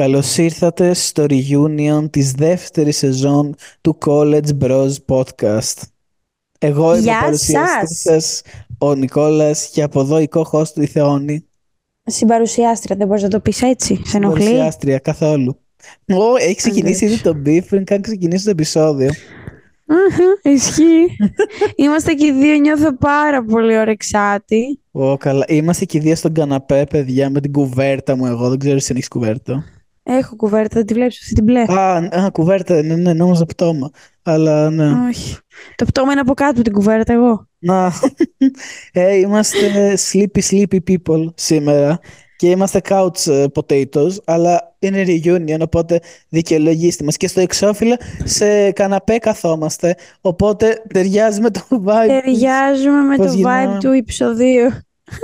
Καλώς ήρθατε στο reunion της δεύτερης σεζόν του College Bros Podcast. Εγώ είμαι ο Γεια παρουσιαστής σας. σας, ο Νικόλας και από εδώ η co-host του η Θεόνη. Συμπαρουσιάστρια, δεν μπορείς να το πεις έτσι. Σε ενοχλεί. Παρουσιάστρια καθόλου. Ω, έχει ξεκινήσει ήδη το beef πριν καν ξεκινήσει το επεισόδιο. Αχα, Ισχύει. Είμαστε και οι δύο, νιώθω πάρα πολύ ωρεξάτη. Ω, καλά. Είμαστε και οι δύο στον καναπέ, παιδιά, με την κουβέρτα μου εγώ. Δεν ξέρω αν έχεις κουβέρτα. Έχω κουβέρτα, δεν τη βλέπεις αυτή την μπλε. Α, α, κουβέρτα, ναι, ναι, νόμιζα πτώμα. Αλλά ναι. Όχι. Το πτώμα είναι από κάτω από την κουβέρτα, εγώ. Να, ε, είμαστε sleepy sleepy people σήμερα και είμαστε couch ε, potatoes, αλλά είναι reunion, οπότε δικαιολογήστε μας. Και στο εξώφυλλο σε καναπέ καθόμαστε, οπότε ταιριάζει με το vibe Ταιριάζουμε με πώς το γυρνάμε. vibe του επεισοδίου.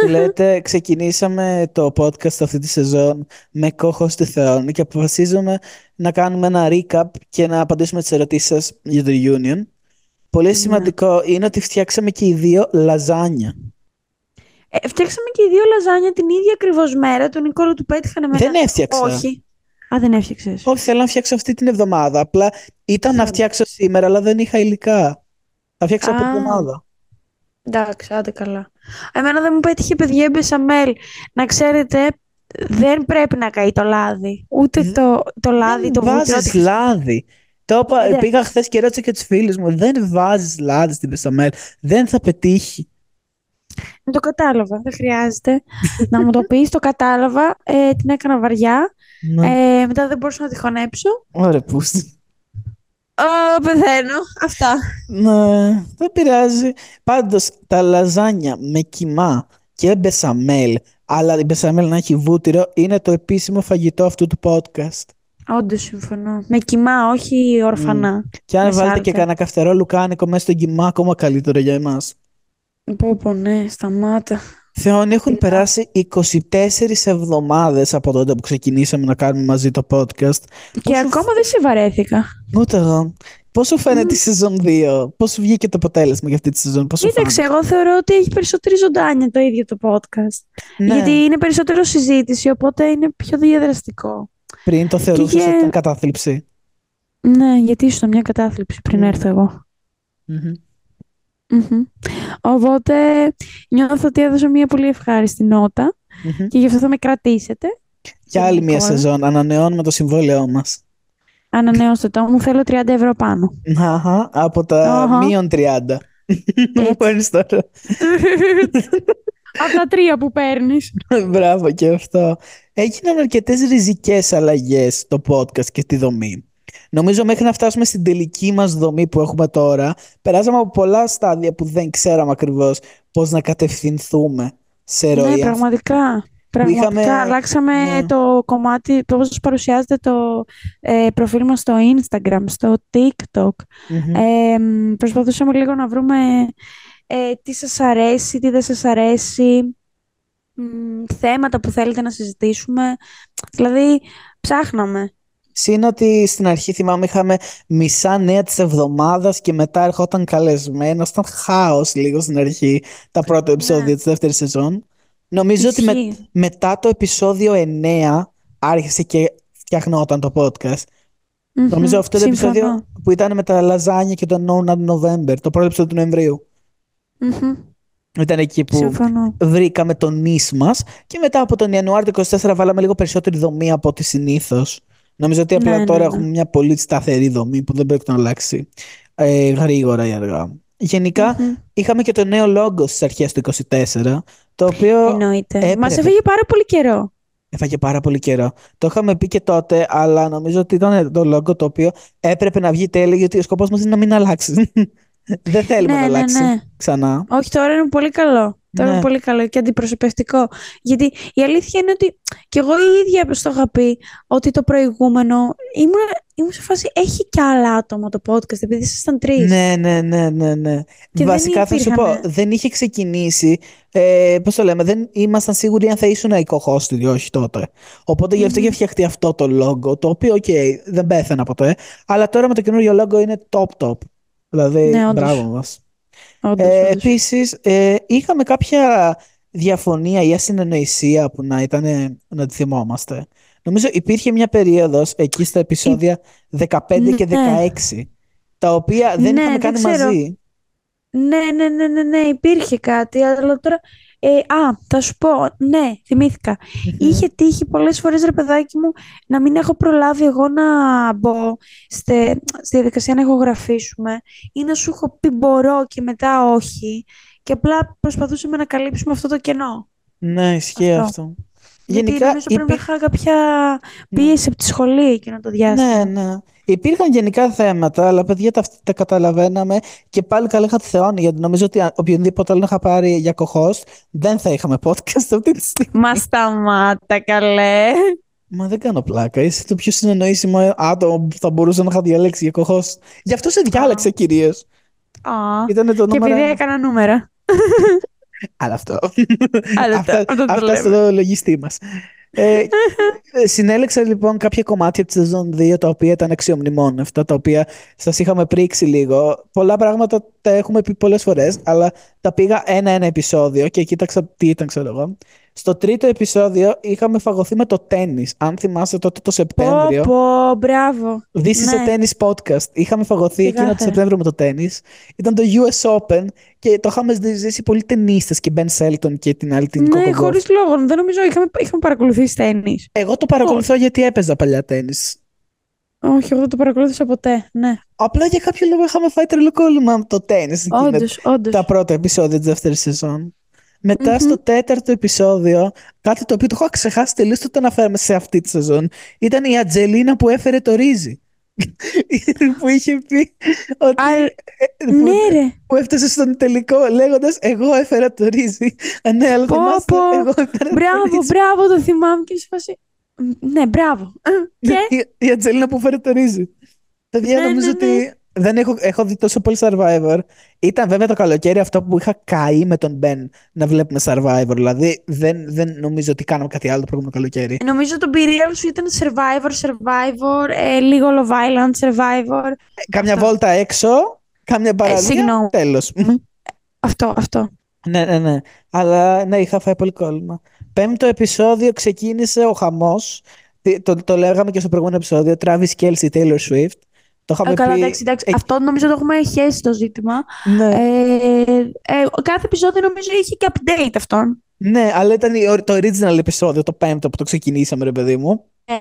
Που λέτε. Ξεκινήσαμε το podcast αυτή τη σεζόν με κόχος στη Θεόνη και αποφασίζουμε να κάνουμε ένα recap και να απαντήσουμε τις ερωτήσεις σας για το reunion. Πολύ σημαντικό είναι ότι φτιάξαμε και οι δύο λαζάνια. Ε, φτιάξαμε και οι δύο λαζάνια την ίδια ακριβώς μέρα. Τον Νικόλο του πέτυχαν εμένα. Δεν έφτιαξα. Όχι. Α, δεν έφτιαξες. Όχι, θέλω να φτιάξω αυτή την εβδομάδα. Απλά ήταν να Φαντάζομαι. φτιάξω σήμερα, αλλά δεν είχα υλικά. Θα φτιάξω από Α. εβδομάδα. Εντάξει, άντε καλά. Εμένα δεν μου πέτυχε παιδιά η μπεσαμέλ. Να ξέρετε, δεν πρέπει να καεί το λάδι. Ούτε Δε- το, το λάδι, το δεν βούτυρο. βάζεις ό,τι- λάδι. Το είπα, Ναι. πήγα χθες και ρώτησα και τους φίλους μου. Δεν βάζεις λάδι στην πεσαμέλ. Δεν θα πετύχει. Το κατάλαβα, δεν χρειάζεται να μου το πεις. Το κατάλαβα, ε, την έκανα βαριά. Ναι. Ε, μετά δεν μπορούσα να τη χωνέψω. Ωραία, πούστη. Α, πεθαίνω. Αυτά. Ναι, δεν πειράζει. Πάντως, τα λαζάνια με κιμά και μπεσαμέλ, αλλά η μπεσαμέλ να έχει βούτυρο, είναι το επίσημο φαγητό αυτού του podcast. Όντως συμφωνώ. Με κοιμά, όχι ορφανά. Και αν Με βάλετε και σάλτε. κανένα καυτερό λουκάνικο μέσα στον κιμά, ακόμα καλύτερο για εμάς. Πω πω, ναι, σταμάτα. Θεόν, έχουν Τι περάσει 24 εβδομάδες από τότε που ξεκινήσαμε να κάνουμε μαζί το podcast. Και Πόσο ακόμα δεν σε βαρέθηκα. Ούτε εγώ. Πώς σου φαίνεται η σεζόν 2, πώς σου βγήκε το αποτέλεσμα για αυτή τη σεζόν, πώς σου Κοίταξε, εγώ θεωρώ ότι έχει περισσότερη ζωντάνια το ίδιο το podcast. φάνηκε. Γιατί Ναι, είναι περισσότερο συζήτηση, οπότε είναι πιο διαδραστικό. πριν το θεωρούσες είχε- ότι ήταν κατάθλιψη; Ναι, γιατί ήσουν μια κατάθλιψη πριν Μμ. έρθω εγώ. Μμμ. Μμμ. Οπότε νιώθω ότι έδωσα μια πολύ ευχάριστη νότα Μμμ. και γι' αυτό θα με κρατήσετε. Και άλλη μια Νικόλα. σεζόν. Ανανεώνουμε το συμβόλαιό μας. Ανανεώστε το, μου θέλω 30 ευρώ πάνω. Αχα, από τα Αχα. μείον 30. Μου Έτσι. παίρνεις τώρα. Από τα τρία που παίρνεις. Μπράβο και αυτό. Έγιναν αρκετές ριζικές αλλαγές στο podcast και στη δομή. Νομίζω μέχρι να φτάσουμε στην τελική μας δομή που έχουμε τώρα, περάσαμε από πολλά στάδια που δεν ξέραμε ακριβώς πώς να κατευθυνθούμε σε ροή. Ναι, πραγματικά. Πραγματικά είχαμε- αλλάξαμε ναι. το κομμάτι, το πώς παρουσιάζεται το ε, προφίλ μας στο Instagram, στο TikTok. Μμμ. Ε, μ, προσπαθούσαμε λίγο να βρούμε ε, τι σας αρέσει, τι δεν σας αρέσει, μ, θέματα που θέλετε να συζητήσουμε. Δηλαδή, ψάχναμε. Συν ότι στην αρχή θυμάμαι είχαμε μισά νέα της εβδομάδας και μετά ερχόταν καλεσμένος. Ήταν χάος λίγο στην αρχή τα πρώτα επεισόδια Ναι. της δεύτερης σεζόν. Νομίζω ότι με- Ισχύει. μετά το επεισόδιο 9 άρχισε και φτιαχνόταν το podcast. Μμμ, Νομίζω αυτό το συμφωνώ. επεισόδιο που ήταν με τα λαζάνια και το No Not November, το πρώτο επεισόδιο του Νοεμβρίου. Μμμ, Ήταν εκεί που Συμφωνώ. βρήκαμε τον νης μας και μετά από τον Ιανουάριο του 24 βάλαμε λίγο περισσότερη δομή από ό,τι συνήθως. Νομίζω ότι απλά Ναι, τώρα ναι, ναι. έχουμε μια πολύ σταθερή δομή που δεν πρέπει να αλλάξει ε, γρήγορα ή αργά. Γενικά Μμμ. είχαμε και το νέο logo στις αρχές του 24, το οποίο Εννοείται. έπρεπε. Μας έφεγε πάρα πολύ καιρό. έφαγε πάρα πολύ καιρό. Το είχαμε πει και τότε, αλλά νομίζω ότι ήταν το logo το οποίο έπρεπε να βγει τέλειο γιατί ο σκοπός μας είναι να μην αλλάξει. δεν θέλουμε Ναι, να ναι, αλλάξει ναι. ξανά. Όχι, τώρα είναι πολύ καλό. Τώρα Ναι. είναι πολύ καλό και αντιπροσωπευτικό. Γιατί η αλήθεια είναι ότι και εγώ η ίδια στο είχα πει ότι το προηγούμενο ήμουν, ήμουν σε φάση έχει κι άλλα άτομα το podcast επειδή ήσασταν τρεις. Ναι, ναι, ναι, ναι, ναι. Και δεν Βασικά θα σου πω, υπήρχαν- δεν είχε ξεκινήσει. Ε, Πώς το λέμε, δεν ήμασταν σίγουροι αν θα ήσουν οι co-host ή όχι τότε. Οπότε γι' αυτό είχε φτιαχτεί αυτό το logo, το οποίο, οκ, δεν πέθανε ποτέ. Αλλά τώρα με το καινούριο logo είναι top top. Δηλαδή, Ναι, όντως. μπράβο μας. Όντως, Ε, όντως. επίσης, ε, είχαμε κάποια διαφωνία ή ασυνεννοησία που να ήταν να τη θυμόμαστε. Νομίζω υπήρχε μια περίοδος εκεί στα επεισόδια 15 και Ναι. 16, τα οποία δεν Ναι, είχαμε δεν κάνει ξέρω. μαζί. Ναι, ναι, ναι, ναι, ναι, υπήρχε κάτι, αλλά τώρα... Ε, α, θα σου πω, ναι, θυμήθηκα. Είχε τύχει πολλές φορές, ρε παιδάκι μου, να μην έχω προλάβει εγώ να μπω στε, στη διαδικασία να ηχογραφήσουμε ή να σου έχω πει μπορώ και μετά όχι και απλά προσπαθούσαμε να καλύψουμε αυτό το κενό. Ναι, ισχύει Αυτό. αυτό. Γιατί Γενικά νομίζω πρέπει να υπή- είχα κάποια πίεση από τη σχολή εκείνο το διάστημα. Ναι, ναι. Υπήρχαν γενικά θέματα, αλλά παιδιά τα, τα καταλαβαίναμε και πάλι καλά είχα τη θεώνει, γιατί νομίζω ότι αν- οποιονδήποτε άλλο είχα πάρει για co-host, δεν θα είχαμε podcast αυτή τη στιγμή. Μα σταμάτα καλέ. Μα δεν κάνω πλάκα. Είσαι το πιο συνεννοήσιμο άτομο που θα μπορούσα να είχα διαλέξει για co-host. Γι' αυτό σε διάλεξα κυρίως. Α, Ήταν το και νούμερο επειδή ένα. έκανα νούμερα. Αλλά αυτό. Αλλά αυτά αυτό το αυτά λέμε. στο λογιστή μας. Ε, ε, συνέλεξα λοιπόν κάποια κομμάτια από της σεζόν 2 τα οποία ήταν αξιομνημόνευτα, τα οποία σας είχαμε πρίξει λίγο. Πολλά πράγματα τα έχουμε πει πολλές φορές, αλλά τα πήγα ένα-ένα επεισόδιο και κοίταξα τι ήταν, ξέρω εγώ. Στο τρίτο επεισόδιο είχαμε φαγωθεί με το τέννις. Αν θυμάσαι τότε το Πω, Σεπτέμβριο. πω, μπράβο. This is a Ναι. tennis podcast. Είχαμε φαγωθεί εκείνο το Ξεκάθαρα. Σεπτέμβριο με το τέννις. Ήταν το US Open και το είχαμε ζήσει πολλοί ταινίστες και Ben Shelton και την άλλη την Ναι, Coco Gauff. χωρίς λόγο. Δεν νομίζω είχαμε, είχαμε παρακολουθήσει τέννη. Εγώ το παρακολουθώ γιατί έπαιζα παλιά τέννις. Όχι, εγώ δεν το παρακολούθησα ποτέ. Ναι. Απλά για κάποιο λόγο είχαμε φάει τρελό κόλλημα με το τέννις εκείνα Όντως, όντως. τα πρώτα επεισόδια της δεύτερης σεζόν. Μετά Μμμ. στο τέταρτο επεισόδιο, κάτι το οποίο το έχω ξεχάσει τελείως το αναφέραμε σε αυτή τη σεζόν, ήταν η Ατζελίνα που έφερε το ρύζι. που είχε πει ότι Α, ε, που, ναι, ρε. που έφτασε στον τελικό λέγοντας εγώ έφερα το ρύζι. Α, ναι, αλλά Πω, θυμάστε, πω. εγώ έφερα Μπράβο, το ρύζι. μπράβο, το θυμάμαι και σε φάση. Ναι, μπράβο. Και; Η, η Ατζελίνα που φέρε το ρύζι. Παιδιά, Ναι, νομίζω ναι, ναι. ότι δεν έχω, έχω δει τόσο πολύ Survivor. Ήταν βέβαια το καλοκαίρι αυτό που είχα καεί με τον Ben να βλέπουμε Survivor. Δηλαδή, δεν, δεν νομίζω ότι κάναμε κάτι άλλο το προηγούμενο καλοκαίρι. νομίζω το πυρήνα σου ήταν Survivor, Survivor, ε, λίγο Love Island, Survivor. Κάμια Αυτό. βόλτα έξω, κάμια παραλία, συγγνώμη. τέλος. Αυτό, αυτό. ναι, ναι, ναι. Αλλά ναι, είχα φάει πολύ κόλλημα. Πέμπτο επεισόδιο ξεκίνησε ο χαμός. Τι- Το, το λέγαμε και στο προηγούμενο επεισόδιο. Travis Kelsey, Taylor Swift. Το είχαμε Ε, καλά, πει. εντάξει, εντάξει. ε, Αυτό νομίζω το έχουμε χέσει το ζήτημα. ναι. Ε, ε, κάθε επεισόδιο νομίζω είχε και update αυτόν. Ναι, αλλά ήταν η- το original επεισόδιο, το πέμπτο που το ξεκινήσαμε, ρε παιδί μου. Ε,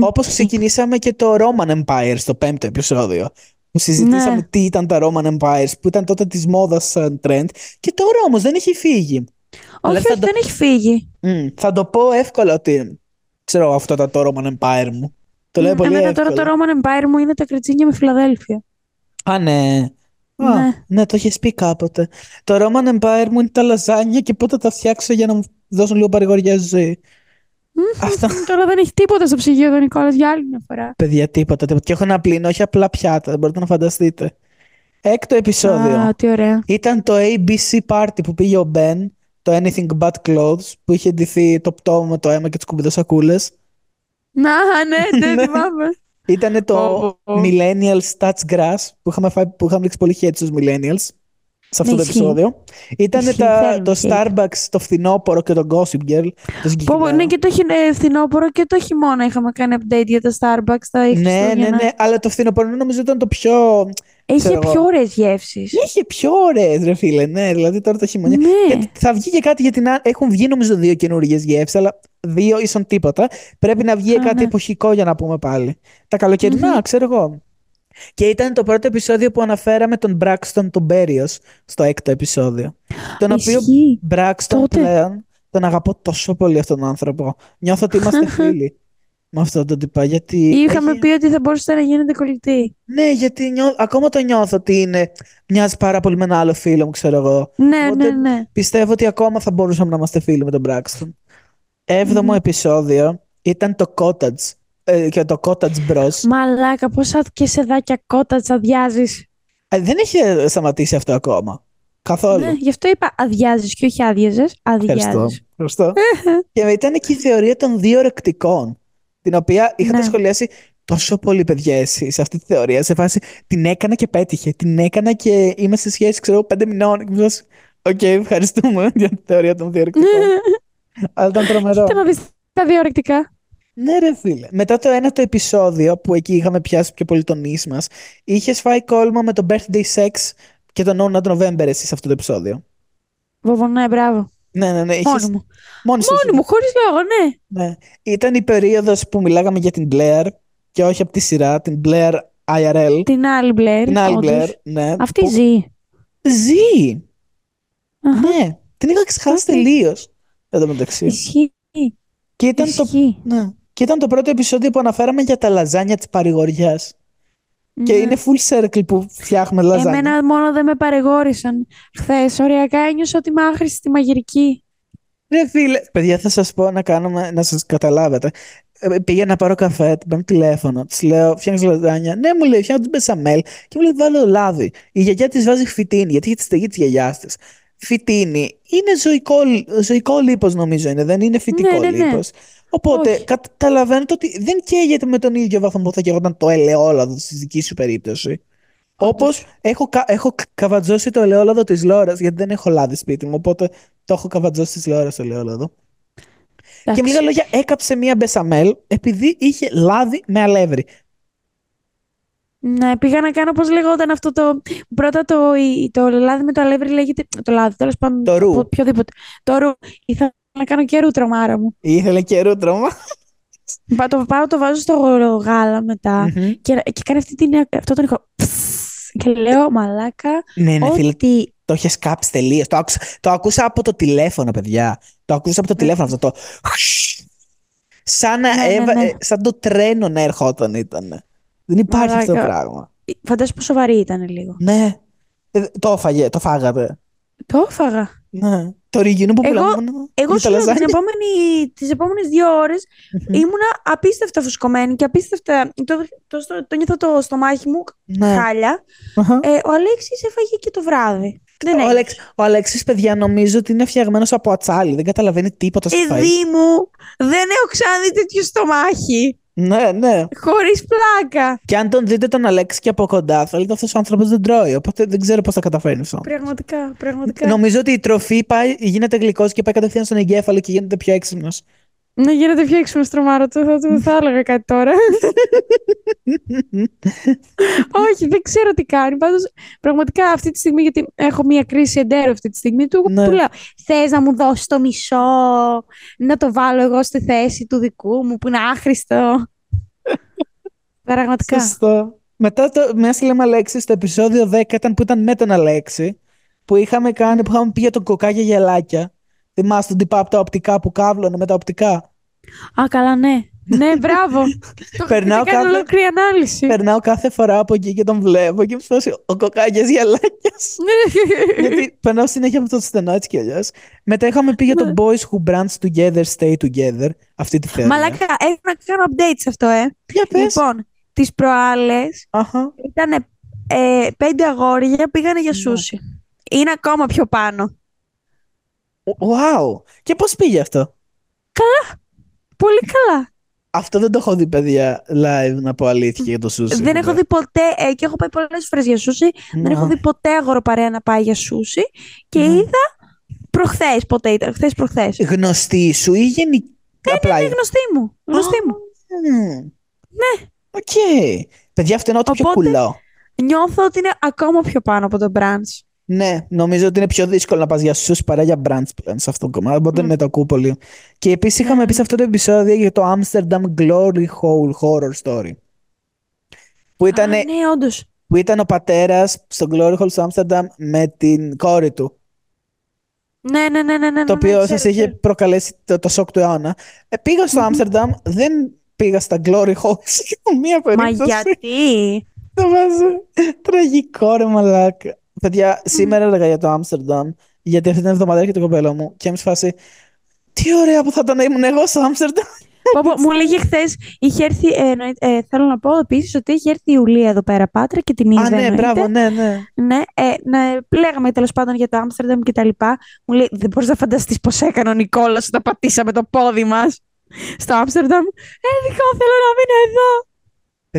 Όπως ξεκινήσαμε και το Roman Empire στο πέμπτο επεισόδιο. Που συζητήσαμε Ναι. τι ήταν τα Roman Empires, που ήταν τότε της μόδας σαν trend. Και τώρα όμως δεν έχει φύγει. Αλλά Όχι, θα όχι, το- δεν έχει φύγει. Μμ, θα το πω εύκολα ότι ξέρω αυτό ήταν το Roman Empire μου. Το λέω Μ, πολύ Εμένα εύκολα. τώρα το Roman Empire μου είναι τα κριτσίνια με Φιλαδέλφια. Α, ναι. Α, Ναι. ναι, το έχεις πει κάποτε. Το Roman Empire μου είναι τα λαζάνια και πότε τα φτιάξω για να μου δώσουν λίγο παρηγοριά στη ζωή. Αυτό. Τώρα δεν έχει τίποτα στο ψυγείο του Νικόλας για άλλη μια φορά. Παιδιά, τίποτα, τίποτα. Και έχω ένα πλήνο, όχι απλά πιάτα, δεν μπορείτε να φανταστείτε. Έκτο επεισόδιο. Α, τι ωραία. Ήταν το ABC party που πήγε ο Ben, το Anything But Clothes, που είχε ντυθεί το πτώμα με το αίμα και τις κουμπιδοσακούλες. Να, ναι, Ναι. δεν θυμάμαι. Ήταν το Πω, πω. Millennials Touch Grass, που είχαμε, φάει, που είχαμε ρίξει πολύ hate στους Millennials. Σε αυτό Ναι, το ισχύει. επεισόδιο. Ήταν Ισχύει, τα, θέλουν το hate. Starbucks, το φθινόπωρο και το Gossip Girl. Το Πω, πω, συγκεκριμένο. ναι, και το χει- ε, φθινόπωρο και το χειμώνα είχαμε κάνει update για τα Starbucks. Τα ναι, ναι, Χριστούγεννα. ναι, αλλά το φθινόπωρο νομίζω ήταν το πιο Είχε ξέρω εγώ. πιο ωραίες γεύσεις. Είχε πιο ωραίες, ρε φίλε. Ναι, δηλαδή τώρα το χειμωνιά. Ναι. Γιατί θα βγει και κάτι για την. α- Έχουν βγει νομίζω δύο καινούργιες γεύσεις, αλλά δύο ίσον τίποτα. Πρέπει να βγει Α, κάτι ναι. εποχικό για να πούμε πάλι. Τα καλοκαιρινά, ξέρω εγώ. Και ήταν το πρώτο επεισόδιο που αναφέραμε τον Braxton τον Μπέριος στο έκτο επεισόδιο. Τον οποίο Ισχύει. Braxton Τότε. πλέον τον αγαπώ τόσο πολύ αυτόν τον άνθρωπο. Νιώθω ότι είμαστε φίλοι με αυτόν τον τυπά. Γιατί Είχαμε έχει- πει ότι θα μπορούσατε να γίνετε κολλητοί. Ναι, γιατί νιώ... ακόμα το νιώθω ότι είναι... μοιάζει πάρα πολύ με ένα άλλο φίλο μου, ξέρω εγώ. Ναι, Οπότε ναι, ναι. Πιστεύω ότι ακόμα θα μπορούσαμε να είμαστε φίλοι με τον Braxton. Έβδομο Μμμ. επεισόδιο ήταν το Cottage. Ε, και το Cottage Bros. Μαλάκα, πόσα και σε δάκια κότα αδειάζεις. Ε, δεν έχει σταματήσει αυτό ακόμα. Καθόλου. Ναι, γι' αυτό είπα αδειάζεις και όχι άδειαζες. Ευχαριστώ. Αδειάζεις. Ευχαριστώ. και ήταν και η θεωρία των δύο ρεκτικών. Την οποία είχατε Ναι. σχολιάσει τόσο πολύ, παιδιά, εσείς σε αυτή τη θεωρία. Σε φάση την έκανα και πέτυχε. Την έκανα και είμαι σε σχέση, ξέρω, πέντε μηνών. Και μου λες, Οκ, ευχαριστούμε για τη θεωρία των δύο ορεκτικών. Αλλά ήταν τρομερό. Κοίτα να δεις τα δύο ορεκτικά. Ναι, ρε φίλε. Μετά το ένα το επεισόδιο που εκεί είχαμε πιάσει πιο πολύ τον εις μας, είχε φάει κόλλημα με το birthday sex και το No Nut November εσύ σε αυτό το επεισόδιο. Βοβο, ναι, μπράβο. Ναι, ναι, ναι. είχες- Μόνη μου. Μόνη σου Μόνη είχε- μου, χωρίς λόγο, ναι. Ναι. Ήταν η περίοδος που μιλάγαμε για την Blair και όχι από τη σειρά, την Blair IRL. Την άλλη Μπλερ. Την άλλη όντως. Blair, ναι. Αυτή που- ζει. Ζει! Αχα, Ναι. Την είχα ξεχάσει Οκ. τελείως. Εν τω μεταξύ. Ισχύει. Και ήταν, το, Ισχύει. ναι. και ήταν το πρώτο επεισόδιο που αναφέραμε για τα λαζάνια της παρηγοριάς. Και Ναι. είναι full circle που φτιάχνουμε λαζάνια. Εμένα μόνο δεν με παρηγόρησαν. Χθες οριακά ένιωσα ότι είμαι άχρηστη στη μαγειρική. Ρε φίλε, παιδιά, θα σας πω να κάνουμε, να σας καταλάβετε. Ε, Πήγα να πάρω καφέ, την παίρνω τηλέφωνο, της λέω: Φτιάχνεις λαζάνια; Ναι, μου λέει: Φτιάχνω την μπεσαμέλ και μου λέει: Βάλω λάδι. Η γιαγιά της βάζει φυτίνη, γιατί έχει τη στεγή της γιαγιάς της. Φυτίνη είναι ζωικό, ζωικό λίπος νομίζω είναι, δεν είναι φυτικό Ναι, ναι, ναι. λίπος. Οπότε Όχι. καταλαβαίνετε ότι δεν καίγεται με τον ίδιο βαθμό που θα καίγονταν το ελαιόλαδο στη δική σου περίπτωση. Όπως Όντως. έχω, κα- έχω κα- καβατζώσει το ελαιόλαδο της Λόρας, γιατί δεν έχω λάδι σπίτι μου. Οπότε το έχω καβατζώσει της Λόρας το ελαιόλαδο. Και με Εντάξει. λίγα λόγια έκαψε μία μπεσαμέλ επειδή είχε λάδι με αλεύρι. Ναι, πήγα να κάνω πώς λέγονταν αυτό το. Πρώτα το, η- το λάδι με το αλεύρι λέγεται. Το λάδι, τέλος πάντων. Το ρου. οπο- Οποιοδήποτε. Το ρου. Ήθελα να κάνω και ρου τρομάρα μου. Ήθελε καιρό τρόμα. Πα- Το πάω, το βάζω στο γάλα μετά. Μμμ. Και, και κάνει αυτή την, αυτό το ήχο. Και λέω, μαλάκα, ναι, ναι, φίλε, ότι το είχες κάψει τελείως. Το, άκουσα, το ακούσα από το τηλέφωνο, παιδιά. Το ακούσα από το Ναι. τηλέφωνο αυτό το. Σαν, να Ναι, ναι, έβα- ναι. ε, σαν το τρένο να ερχόταν ήταν. Δεν υπάρχει αυτό το Μαλάκα. πράγμα. φαντάζομαι πόσο σοβαρή ήταν λίγο. Ναι. Ε, το έφαγε, το φάγατε. Το έφαγα. Ναι. Το ριγινού που Εγώ- πουλάμε. Εγώ για σου τα λέω την λαζάνια. επόμενη, τις επόμενες δύο ώρες Μμμ. ήμουνα απίστευτα φουσκωμένη και απίστευτα. Το, το, το, το νιώθω το στομάχι μου Ναι. χάλια. Αχα. Ε, ο Αλέξης έφαγε και το βράδυ. Δεν Ο, έγινε. Αλεξ, ο Αλέξης, παιδιά, νομίζω ότι είναι φτιαγμένος από ατσάλι. Δεν καταλαβαίνει τίποτα στο φαΐ. Παιδί μου, δεν έχω ξαναδεί τέτοιο στομάχι. Ναι, ναι. Χωρίς πλάκα. Και αν τον δείτε τον Αλέξη και από κοντά, θα λέτε αυτός ο άνθρωπος δεν τρώει. Οπότε δεν ξέρω πώς θα καταφέρει αυτό. Πραγματικά, πραγματικά. Νομίζω ότι η τροφή πάει, γίνεται γλυκός και πάει κατευθείαν στον εγκέφαλο και γίνεται πιο έξυπνος. Να γίνεται πιο έξυπνο τρομάρο του, θα, του- θα έλεγα κάτι τώρα. Όχι, δεν ξέρω τι κάνει. Πάντως, πραγματικά αυτή τη στιγμή, γιατί έχω μία κρίση εντέρου αυτή τη στιγμή, του, Ναι. του λέω, θες να μου δώσεις το μισό, να το βάλω εγώ στη θέση του δικού μου, που είναι άχρηστο. Πραγματικά. Σωστό. Μετά το μιας λέμε Αλέξη, στο επεισόδιο 10 ήταν που ήταν με τον Αλέξη, που είχαμε κάνει, που είχαμε πει για τον κοκάγια γελάκια. Θυμάστε τον τυπά από τα οπτικά που κάβλωνε με τα οπτικά; Α, καλά, ναι. Ναι, μπράβο. το Περνάω είχα κάνει κάθε- ολόκληρη ανάλυση. Περνάω κάθε φορά από εκεί και τον βλέπω και μου φάση ο κοκάγια γελάκια. Γιατί περνάω συνέχεια από αυτό το στενό έτσι κι αλλιώς. Μετά είχαμε πει για το Ναι. Boys Who Branch Together Stay Together. Αυτή τη θέση. Μαλάκα, έχω να κάνω update σε αυτό, ε. Για πες. Λοιπόν, τις προάλλες Αχα. Ήταν ε, πέντε αγόρια πήγανε για Ναι. σούσι. Είναι ακόμα πιο πάνω. Wow. Και πώς πήγε αυτό; Πολύ καλά. Αυτό δεν το έχω δει, παιδιά, live, να πω αλήθεια για το σούσι. δεν έχω δει ποτέ, ε, και έχω πάει πολλές φορές για σούσι, δεν έχω δει ποτέ αγοροπαρέα να πάει για σούσι και Ναι. είδα προχθές, πότε ήταν, χθες προχθές. Γνωστή σου ή γενικά. Απλά. Είναι γνωστή μου, γνωστή μου. Ναι. Οκ. Παιδιά, αυτό είναι ό,τι πιο Οπότε- κουλό. Νιώθω ότι είναι ακόμα πιο πάνω από το brunch. Ναι, νομίζω ότι είναι πιο δύσκολο να πας για σους παρά για brands πλέον σε αυτό το κομμάτι. Οπότε Μμ. ναι, το ακούω πολύ. Και επίσης είχαμε Ναι. πει σε αυτό το επεισόδιο για το Amsterdam Glory Hole Horror Story. Που ήταν, Α, ναι, όντως. που ήταν ο πατέρας στο Glory Hole στο Amsterdam με την κόρη του. Ναι, ναι, ναι, ναι, ναι, το ναι, οποίο ξέρω, σας είχε ξέρω. προκαλέσει το, το σοκ του αιώνα. Ε, πήγα στο Μμμ. Amsterdam, δεν πήγα στα Glory Hole σε καμία Μα περίπτωση. γιατί; Το βάζω. Τραγικό ρε μαλάκα. Παιδιά, σήμερα έλεγα για το Άμστερνταμ, γιατί αυτή την εβδομάδα έρχεται το κοπέλο μου και είμαι σε φάση. Τι ωραία που θα ήταν να ήμουν εγώ στο Άμστερνταμ. Πω, πω, μου λέγε χθες, είχε έρθει. Ε, εννοεί- ε, θέλω να πω επίσης ότι είχε έρθει η Ιουλία εδώ πέρα, Πάτρα, και την είδε. Α, ναι, εννοείται. μπράβο, ναι, ναι. Ναι, ε, ναι, λέγαμε τέλος πάντων για το Άμστερνταμ και τα λοιπά. Μου λέει, δεν μπορείς να φανταστείς πώ έκανε ο Νικόλας όταν πατήσαμε το πόδι μας στο Άμστερνταμ. Ε, Νικό, θέλω να μείνω εδώ.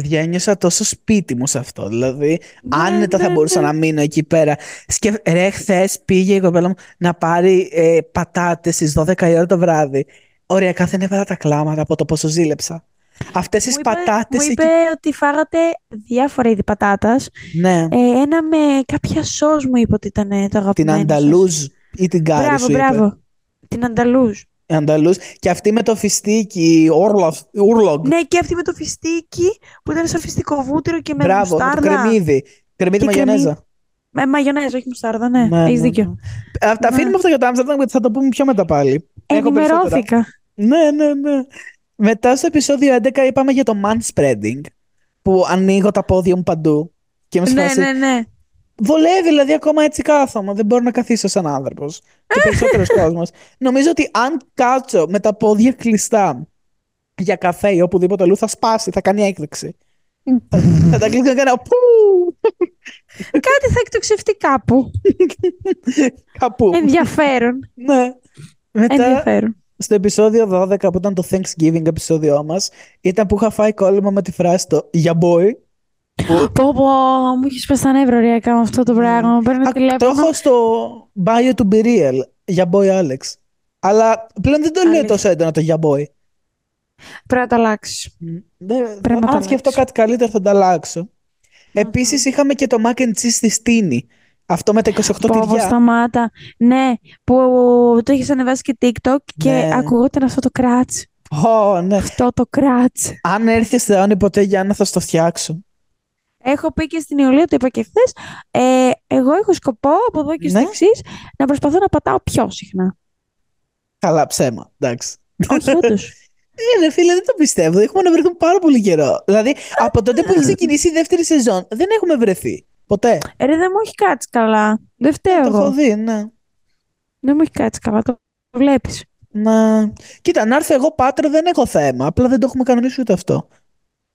Παιδιά, ένιωσα τόσο σπίτι μου σε αυτό. Δηλαδή, Ναι, άνετα θα ναι, μπορούσα ναι. να μείνω εκεί πέρα. Σκεφ... Ρε, χθες πήγε η κοπέλα μου να πάρει ε, πατάτες στις 12 η ώρα το βράδυ. οριακά δεν έβαλα τα κλάματα από το πόσο ζήλεψα. Αυτές Μου τις είπε, πατάτες μου είπε εκεί. ότι φάγατε διάφορα είδη πατάτας. Ναι, Ε, ένα με κάποια σως μου είπε ότι ήταν το αγαπημένο την σας. Ανταλούζ ή την Κάρι Μπράβο, σου είπε. μπράβο. Την Ανταλούζ. Η Ανταλούζ. Και αυτή με το φιστίκι, Όρλοφ, Oorlog. Ναι, και αυτή με το φιστίκι που ήταν σαν φιστικό βούτυρο και με Μπράβο, με το μουστάρδα. κρεμμύδι. Κρεμμύδι Και μαγιονέζα. Με μαγιονέζα, όχι μουστάρδα, ναι. Ναι, Έχεις ναι, δίκιο. ναι. Α, Τα αφήνουμε αυτό για το Άμστερνταμ γιατί θα το πούμε πιο μετά πάλι. Έχω περισσότερα. Ενημερώθηκα. Ναι, ναι, ναι. Μετά στο επεισόδιο 11 είπαμε για το manspreading. Που ανοίγω τα πόδια μου παντού. Και είμαι σε Ναι, φάση, ναι, ναι. Βολεύει, δηλαδή ακόμα έτσι κάθομαι. Δεν μπορώ να καθίσω σαν άνθρωπος. Και περισσότερος κόσμος. Νομίζω ότι αν κάτσω με τα πόδια κλειστά για καφέ ή οπουδήποτε αλλού θα σπάσει, θα κάνει έκρηξη. θα τα κλείσω και να κάνω πού, Κάτι θα εκτοξευτεί κάπου. κάπου. Ενδιαφέρον. ναι. Μετά, Ενδιαφέρον. στο επεισόδιο 12 που ήταν το Thanksgiving επεισόδιό μας, ήταν που είχα φάει κόλλημα με τη φράση το «Για boy». Που Πω, πω, μου έχεις πέσει τα νεύρα ωριακά με αυτό το πράγμα. Μου παίρνει Α, το τηλέφωνο. έχω στο bio του Be Real για boy Alex. Αλλά πλέον δεν το λέω Αλήθεια. τόσο έντονα το για boy. Πρέπει να το αλλάξεις. Δεν- Πρέπει να το αν σκεφτώ αλλάξω. κάτι καλύτερο θα το αλλάξω. Επίσης είχαμε και το mac and cheese στη Στίνη. Αυτό με τα 28 Πω, πω, τυριά. σταμάτα. Ναι, που το έχεις ανεβάσει και TikTok και Ναι. ακουγόταν αυτό το κράτς. Ω, ναι. Αυτό το κράτς. Αν έρθεις Θεόνι ποτέ Γιάννα θα στο φτιάξω. Έχω πει και στην Ιωλία, το είπα και χθες. Ε, εγώ έχω σκοπό από εδώ και στο Ναι. εξής να προσπαθώ να πατάω πιο συχνά. Καλά ψέμα, εντάξει. Όχι, όντως. Ε, ρε φίλε, δεν το πιστεύω. Έχουμε να βρεθούμε πάρα πολύ καιρό. Δηλαδή, από τότε που έχει ξεκινήσει η δεύτερη σεζόν, δεν έχουμε βρεθεί. Ποτέ. Ε, ρε, δεν μου έχει κάτσει καλά. Δεν φταίω Το έχω εγώ. δει, ναι. Δεν μου έχει κάτσει καλά. Το βλέπεις. Να... Κοίτα, να έρθω εγώ πάτρο δεν έχω θέμα. Απλά δεν το έχουμε κανονίσει ούτε αυτό.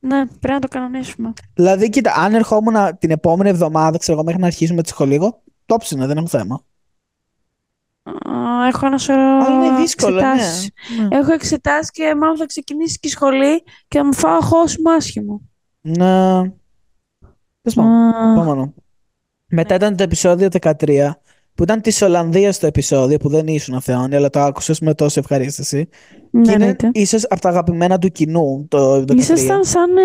Ναι, πρέπει να το κανονίσουμε. Δηλαδή, κοίτα, αν ερχόμουν την επόμενη εβδομάδα, ξέρω εγώ, μέχρι να αρχίσουμε τη σχολή, εγώ το ψήνω, δεν έχω θέμα. Α, έχω ένα σωρό Αλλά είναι δύσκολο, ναι. εξετάσεις. Ναι. Έχω εξετάσει και μάλλον θα ξεκινήσει και η σχολή και θα μου φάω χώσιμο άσχημο. Να. Τέλος πάντων, Α, επόμενο. Μετά ήταν το επεισόδιο 13, που ήταν της Ολλανδίας το επεισόδιο, που δεν ήσουν Θεόνι, αλλά το άκουσες με τόση ευχαρίστηση. ναι, και είναι εννοείται. ίσως από τα αγαπημένα του κοινού το 13. Ήσασταν σαν ε,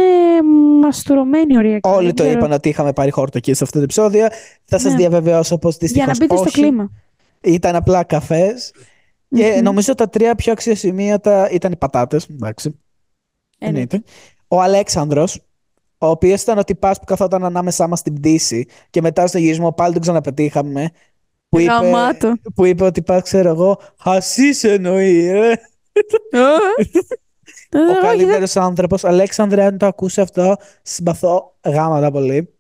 μαστουρωμένοι οριακά. Όλοι δεν το ξέρω. είπαν ότι είχαμε πάρει χόρτο εκεί σε αυτό το επεισόδιο. Θα σας Ναι. διαβεβαιώσω πως Για δυστυχώς να μπείτε στο όχι. κλίμα. Ήταν απλά καφές. Και Μμμ. νομίζω τα τρία πιο αξιοσημείωτα ήταν οι πατάτες. Εντάξει. Εννοείται. Ο Αλέξανδρος, ο οποίος ήταν ο τυπάς που καθόταν ανάμεσά μας στην πτήση και μετά στο γυρισμό πάλι τον ξαναπετύχαμε. Που είπε, Γαμάτο. που είπε ότι τυπάς, ξέρω εγώ, Χασίς εννοεί, ε. Ε, Ο όχι, δεν- καλύτερος άνθρωπος. Αλέξανδρε, αν το ακούσει αυτό, συμπαθώ γάματα πολύ.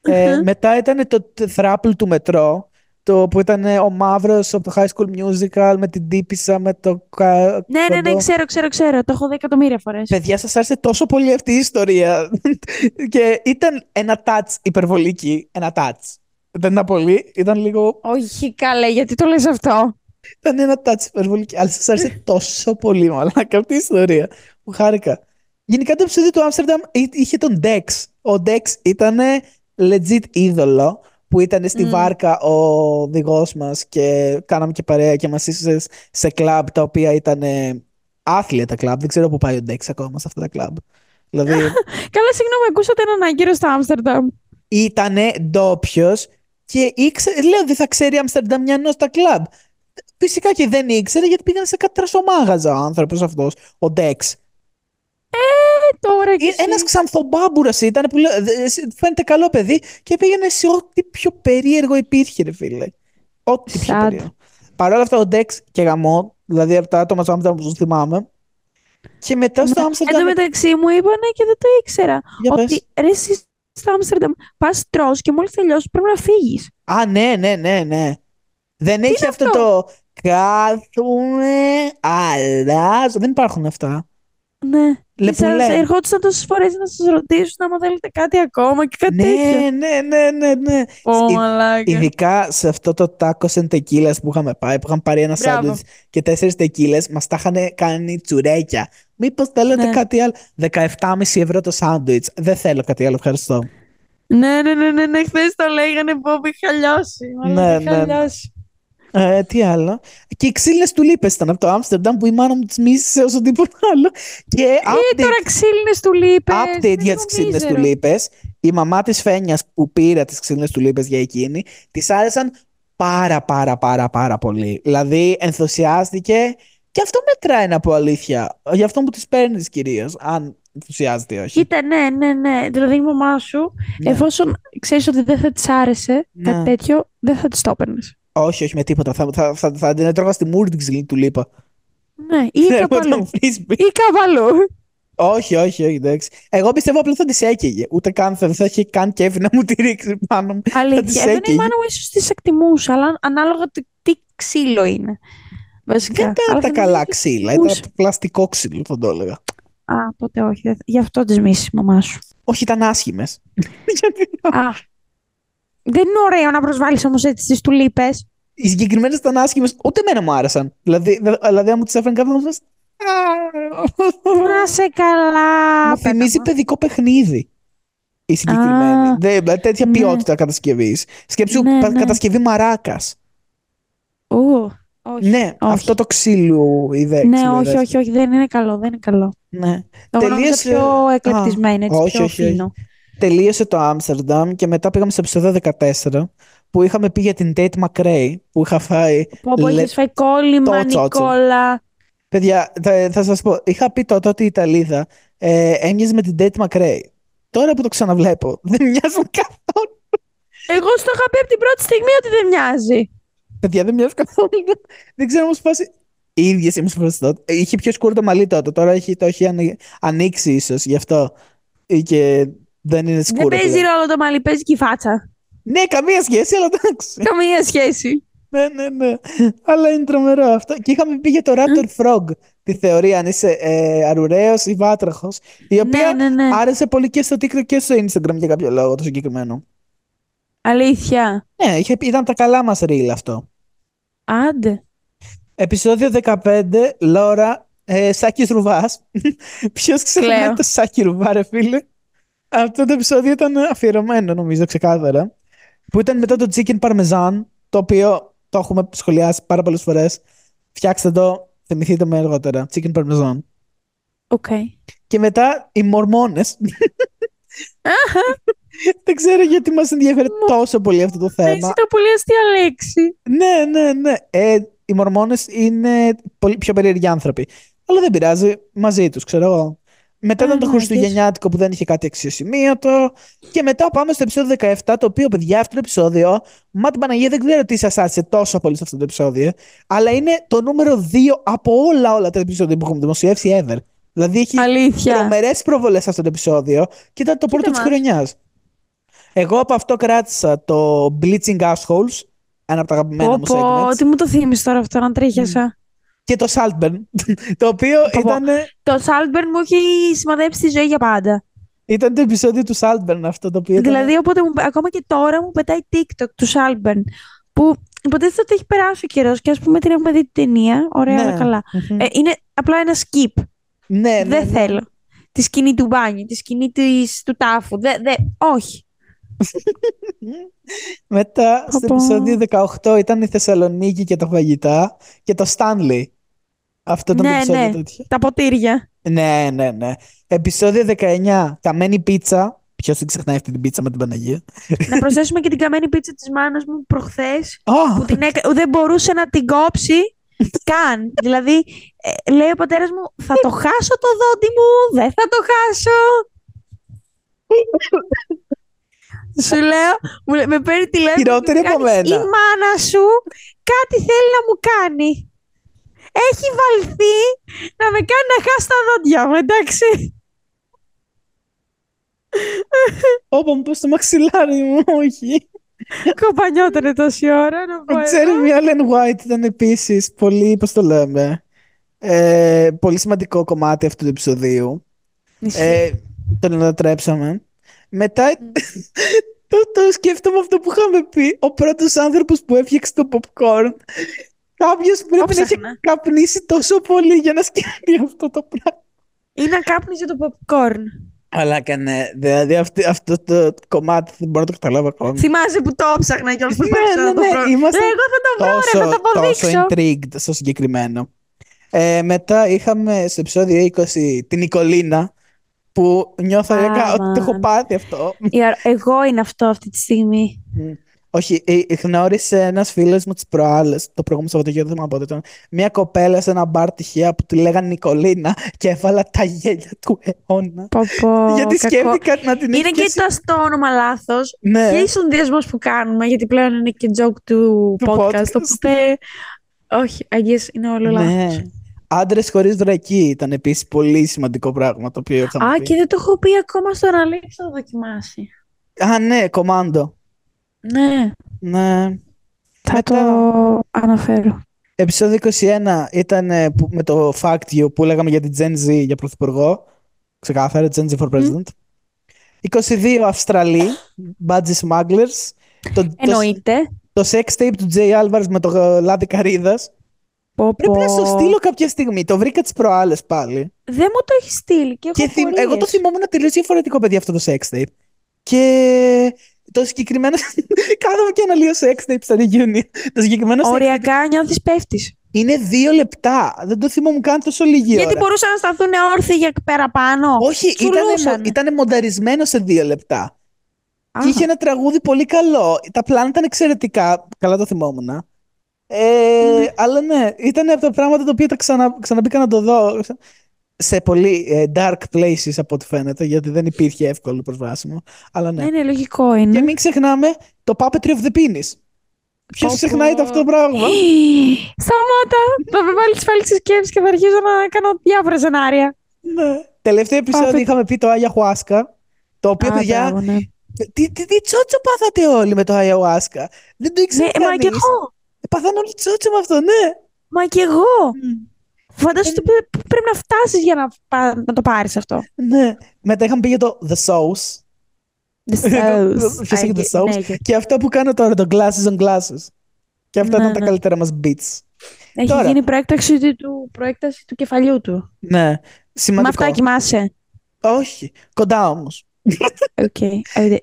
Ε, Μμμ. μετά ήταν το θράπλ του μετρό, το που ήταν ε, ο μαύρος από το High School Musical με την τύπησα, με το. κα- Ναι, ναι, ναι, κοντό. ξέρω, ξέρω, ξέρω. Το έχω δει εκατομμύρια φορές. Παιδιά, σας άρεσε τόσο πολύ αυτή η ιστορία. και ήταν ένα touch υπερβολική. Ένα touch. Δεν ήταν πολύ, ήταν λίγο. Όχι, καλέ, γιατί το λες αυτό; Ήταν ένα touch υπερβολική. Αλλά σας άρεσε τόσο πολύ, μαλάκα, αυτή η ιστορία. Μου χάρηκα. Γενικά το επεισόδιο του Άμστερνταμ εί- είχε τον Dex. Ο Dex ήταν legit είδωλο που ήταν στη Μμ. βάρκα ο οδηγό μας και κάναμε και παρέα και μας ίσωσε σε κλαμπ τα οποία ήταν άθλια τα κλαμπ. Δεν ξέρω πού πάει ο Dex ακόμα σε αυτά τα κλαμπ. Δηλαδή Καλά, συγγνώμη, ακούσατε έναν άγκυρο στο Άμστερνταμ. ήταν ντόπιος και ήξερε, λέω δεν θα ξέρει Αμστερνταμιανός στα κλαμπ. Φυσικά και δεν ήξερε γιατί πήγαν σε κάτι τρασομάγαζα ο άνθρωπος αυτός, ο Dex. Ε, τώρα κι εσύ. Ένας ξανθομπάμπουρας ήταν που λέω, «Δε- εσύ φαίνεται καλό παιδί και πήγαινε σε ό,τι πιο περίεργο υπήρχε, ρε φίλε. Ό,τι πιο Sad. περίεργο. Παρ' όλα αυτά, ο Dex και γαμός, δηλαδή από τα άτομα στο Άμστερνταμ που τους θυμάμαι. Και μετά στο Εν τω Άμστερνταμ. μεταξύ μου είπανε και δεν το ήξερα. Για πες. ότι ρε, εσύ στο Άμστερνταμ πας τρώ και μόλις τελειώσει πρέπει να φύγεις. Α, ναι, ναι, ναι, ναι. Δεν έχει είναι αυτό, αυτό; το κάθομαι, αλλάζω. Δεν υπάρχουν αυτά. Ναι. Λεπουλέ. Σας ερχόντουσαν τόσες φορές να σας ρωτήσουν άμα θέλετε κάτι ακόμα και κάτι τέτοιο. Ναι, ναι, ναι, ναι, ναι. Ω, Ι- μαλάκα. Ειδικά σε αυτό το tacos and tequilas που είχαμε πάει, που είχαμε πάρει ένα Μπράβο. σάντουιτς και τέσσερις τεκίλες, μας τα είχαν κάνει τσουρέκια. Μήπως θέλετε Ναι. κάτι άλλο; 17,5 ευρώ το σάντουιτς. Δεν θέλω κάτι άλλο, ευχαριστώ. Ναι, ναι, ναι, ναι, ναι. Χθες το λέγανε που είχα λιώσει. Ναι, Ναι, ναι, είχα ναι. λιώσει. Ε, τι άλλο. Και οι ξύλινες τουλίπες ήταν από το Άμστερνταμ που η μάνα μου τις μίσησε όσο τίποτα άλλο. Και Ε, update, τώρα ξύλινες του λείπε. update για τις ξύλινες τουλίπες. Η μαμά της Φένιας που πήρε τις ξύλινες τουλίπες για εκείνη, τη άρεσαν πάρα πάρα πάρα πάρα πολύ. Δηλαδή ενθουσιάστηκε και αυτό μετράει να πω αλήθεια. Γι' αυτό που τις παίρνει κυρίω, αν ενθουσιάζεται ή όχι. Κοίτα, ναι, ναι, ναι. Δηλαδή η μαμά σου, Ναι. εφόσον ξέρεις ότι δεν θα της άρεσε Ναι. κάτι τέτοιο, δεν θα της το έπαιρνες. Όχι, όχι με τίποτα. Θα, θα, θα, θα την έτρωγα στη μούρη την ξύλινη τουλίπα. Ναι, ή Ναι, κάπου με τον αλλού. frisbee. Ή κάπου αλλού. Όχι, όχι, όχι, εντάξει. Εγώ πιστεύω απλά θα τη έκαιγε. Ούτε καν θα, δεν θα είχε καν κέφι να μου τη ρίξει πάνω μου. Αλήθεια. της Εμένα η έκαιγε. μάνα μου ίσως τις εκτιμούσε, αλλά ανάλογα τι, τι ξύλο είναι. Βασικά. Δεν ήταν Αλλά τα δεν καλά είχε ξύλα, εκτιμούσε. ήταν πλαστικό ξύλο, θα το έλεγα. Α, τότε όχι. δεν- Γι' αυτό τη μίση η μαμά σου. Όχι, ήταν άσχημες. Γιατί Α. Δεν είναι ωραίο να προσβάλλεις όμως έτσι τι τουλίπες. οι συγκεκριμένες ήταν άσχημες, ούτε εμένα μου άρεσαν. Δηλαδή, δε- δηλαδή αν μου τις έφεραν κάθε φορά. Να σε καλά. Μου θυμίζει πέτα παιδικό παιχνίδι. Η συγκεκριμένη. Α, Δεν, δηλαδή, τέτοια ναι. ποιότητα κατασκευής. Σκέψου Ναι, πα- ναι. κατασκευή μαράκας. μου. Ου, όχι. Ναι, όχι. αυτό το ξύλου ιδέα. Ναι, ξύλου όχι, ιδέα. όχι, όχι, δεν είναι καλό, δεν είναι καλό. Ναι. Εγώ νόμιζα Τελείωσε- πιο Α, εκλεπτισμένο, έτσι, όχι, πιο όχι, όχι. Φίνο. Τελείωσε το Άμστερνταμ και μετά πήγαμε στο επεισόδιο 14 που είχαμε πει για την Tate McRae που είχα φάει. Πω, πω, λε- είχες φάει κόλλημα, το τσότσο. Νικόλα. Παιδιά, θα, θα σας πω, είχα πει τότε ότι η Ιταλίδα ε, έμοιαζε με την Tate McRae. Τώρα που το ξαναβλέπω, δεν μοιάζουν καθόλου. Εγώ στο είχα πει από την πρώτη στιγμή ότι δεν μοιάζει. Παιδιά, δεν μοιάζουν καθόλου. δεν ξέρω όμως φάση. Οι ίδιες είμαστε φάση τότε. Ε, Είχε πιο σκούρο το μαλλί τότε. Τώρα έχει, το έχει ανοι- ανοίξει ίσως γι' αυτό. Ε, Και δεν είναι Δεν σκούρο. παίζει πλέον. ρόλο το μαλλί, παίζει και η φάτσα. Ναι, καμία σχέση, αλλά εντάξει. Καμία σχέση. Ναι, ναι, ναι. Αλλά είναι τρομερό αυτό. Και είχαμε πει για το Raptor Frog τη θεωρία αν είσαι ε, αρουραίος ή βάτραχος. Η οποία Ναι, ναι, ναι. άρεσε πολύ και στο TikTok και στο Instagram για κάποιο λόγο το συγκεκριμένο. Αλήθεια. Ναι, είχε, πει- ήταν τα καλά μας reel αυτό. Άντε. Επισόδιο 15, Λόρα, ε, Σάκης Ρουβάς. Ποιος ξεχνάει Κλαίω. το Σάκη Ρουβά, ρε φίλε; Αυτό το επεισόδιο ήταν αφιερωμένο, νομίζω, ξεκάθαρα. Που ήταν μετά το Chicken Parmesan, το οποίο το έχουμε σχολιάσει πάρα πολλές φορές. Φτιάξτε το, θυμηθείτε με αργότερα. Chicken Parmesan. Οκ. Και μετά οι Μορμόνες. Δεν ξέρω γιατί μας ενδιαφέρει τόσο πολύ αυτό το θέμα. Έτσι είναι πολύ αστεία λέξη. Ναι, ναι, ναι. Ε, οι Μορμόνες είναι πολύ πιο περίεργοι άνθρωποι. Αλλά δεν πειράζει, μαζί τους, ξέρω εγώ. Μετά ήταν το ναι, Χριστουγεννιάτικο που δεν είχε κάτι αξιοσημείωτο. Και μετά πάμε στο επεισόδιο 17, το οποίο, παιδιά, αυτό το επεισόδιο, μα την Παναγία δεν ξέρω τι σας άρεσε τόσο πολύ σε αυτό το επεισόδιο, αλλά είναι το νούμερο 2 από όλα όλα τα επεισόδια που έχουμε δημοσιεύσει ever. Δηλαδή έχει Αλήθεια. τρομερές προβολές αυτό το επεισόδιο και ήταν το πρώτο της μας. χρονιάς. Εγώ από αυτό κράτησα το Bleaching Assholes, ένα από τα αγαπημένα Πω, μου πω, segments, τι μου το θύμισε τώρα αυτό, να τρίχιασα. Και το Saltburn, το οποίο Πω, πω. ήταν, Το Saltburn μου έχει σημαδέψει τη ζωή για πάντα. ήταν το επεισόδιο του Saltburn αυτό το οποίο ήταν... Δηλαδή, οπότε μου, ακόμα και τώρα μου πετάει TikTok του Saltburn. Που υποτίθεται ότι έχει περάσει ο καιρός και ας πούμε την έχουμε δει την ταινία. Ωραία, Ναι. όλα καλά. Μμμ. Ε, είναι απλά ένα skip. ναι, ναι, δεν ναι. θέλω. Τη σκηνή του μπάνιου, τη σκηνή της, του τάφου. Δε, δε, όχι. Μετά στο Πω, πω. επεισόδιο 18 ήταν η Θεσσαλονίκη και τα φαγητά και το Stanley. Αυτό ήταν το Ναι, επεισόδιο ναι. τέτοιο. Τα ποτήρια. Ναι, ναι, ναι. Επεισόδιο 19. Καμένη πίτσα. Ποιος δεν ξεχνάει αυτή την πίτσα με την Παναγία. να προσθέσουμε και την καμένη πίτσα της μάνας μου προχθές Α, που την έκα... δεν μπορούσε να την κόψει καν. δηλαδή, ε, λέει ο πατέρας μου, θα το χάσω το δόντι μου, δεν θα το χάσω. Σου λέω, μου λέει- με παίρνει τηλέφωνο. Χειρότερη μου από κάνει, μένα. Η μάνα σου κάτι θέλει να μου κάνει. Έχει βαλθεί να με κάνει να χάσω τα δόντια μου, εντάξει. Όπα μου πες το μαξιλάρι μου, όχι. Κομπανιότανε τόση ώρα να πω Ο εγώ. Τζέρεμι Allen White ήταν επίσης πολύ, πώς το λέμε, ε, πολύ σημαντικό κομμάτι αυτού του επεισοδίου. Ε, τον ανατρέψαμε. Μετά το, το σκέφτομαι αυτό που είχαμε πει. Ο πρώτος άνθρωπος που έφτιαξε το popcorn. Κάποιος πρέπει να έχει ψάχνα. καπνίσει τόσο πολύ για να σκέφτει αυτό το πράγμα. Ή να κάπνιζε το popcorn. Αλλά και ναι, δηλαδή αυτή- αυτό το κομμάτι δεν μπορώ να το καταλάβω ακόμα. Θυμάσαι που το έψαχνα και όλο το Ναι, ναι, ναι, είμαστε Ναι, εγώ θα το βρω, ρε, θα το τόσο αποδείξω. intrigued στο συγκεκριμένο. Ε, μετά είχαμε στο επεισόδιο 20 την Νικολίνα που νιώθω Α, λιακά ότι το έχω μαν. πάθει αυτό. Η αρο- Εγώ είναι αυτό αυτή τη στιγμή. Μμ. Όχι, ε, γνώρισε ένας φίλος μου τι προάλλες, το προηγούμενο Σαββατοκύριακο, δεν θυμάμαι πότε ήταν. Μια κοπέλα σε ένα μπαρ τυχαία που τη λέγανε Νικολίνα και έβαλα τα γέλια του αιώνα. Πω, πω, Γιατί κακό. σκέφτηκα να την έχει Είναι και το στο όνομα λάθος. Ναι. Και οι συνδυασμό που κάνουμε, γιατί πλέον είναι και joke του Του podcast. podcast. Οπότε. Όχι, αγίες είναι όλο λάθος. Ναι. Άντρες χωρίς βρακή ήταν επίσης πολύ σημαντικό πράγμα το οποίο είχαμε Α, πει. και δεν το έχω πει ακόμα στον Αλέξη να το δοκιμάσει. Α, ναι, κομάντο. Ναι, Ναι. θα Μετά- το αναφέρω. Επισόδιο 21 ήταν ε, που- με το Fact You που λέγαμε για την Gen Z για πρωθυπουργό. Ξεκάθαρα, Gen Z for President. 22 Αυστραλοί, Budgie Smugglers. Το, το, Εννοείται. το sex tape του Jay Alvarez με το ε, Λάδι Καρίδας. Πω, Πρέπει να πω. στο στείλω κάποια στιγμή. Το βρήκα τις προάλλες πάλι. Δεν μου το έχεις στείλει και έχω Και θυμ- εγώ το απορίες. θυμόμουν τελείως διαφορετικό παιδί αυτό το sex tape. Και το συγκεκριμένο. Κάθομαι και αναλύω sex tape στα reunion. Το συγκεκριμένο sex tape Οριακά νιώθεις πέφτεις. είναι δύο λεπτά. Δεν το θυμόμουν καν τόσο λίγη ώρα. Γιατί μπορούσαν να σταθούν όρθιοι για παραπάνω. Όχι, Τσουλούσαν. ήταν μονταρισμένο σε δύο λεπτά. Α, Και είχε ένα τραγούδι πολύ καλό. Τα πλάνα ήταν εξαιρετικά. Καλά το θυμόμουν. Ε, Αλλά ναι, ήταν από τα πράγματα τα οποία τα ξανα, ξαναμπήκα να το δω σε πολύ ε, dark places από ό,τι φαίνεται, γιατί δεν υπήρχε εύκολο προσβάσιμο. Αλλά ναι. Ναι, ναι, λογικό είναι. Και μην ξεχνάμε το Puppetry of the Penis. Ποιος Πω, ξεχνάει πω. το αυτό το πράγμα. Σταμάτα! Θα με βάλεις πάλι στη σκέψη και θα αρχίσω να κάνω διάφορα σενάρια. ναι. Τελευταίο επεισόδιο Puppet- είχαμε πει το Ayahuasca. Το οποίο, Α, παιδιά, μπράβο, ναι. τι, τι, τι τσότσο πάθατε όλοι με το Ayahuasca; Δεν το ήξερε Ναι, μα κανείς. κι εγώ. Ε, Πάθανε όλοι τσότσο με αυτό, ναι. Μα κι εγώ. Φαντάζομαι ότι πρέ- πρέπει να φτάσεις για να, πα- να το πάρεις αυτό. Ναι. Μετά είχαμε πει για το The Sauce. The sauce. Ποιος έχει Α, The και- Sauce. ναι, και- Και αυτό που κάνω τώρα, το Glasses on Glasses. Και αυτά Ναι, ήταν τα ναι. καλύτερα μας beats. Έχει Τώρα. γίνει προέκταση του, προέκταση του κεφαλιού του. Ναι. Με Σημαντικό. αυτά κοιμάσαι. Όχι. Κοντά όμως. Οκ. ε,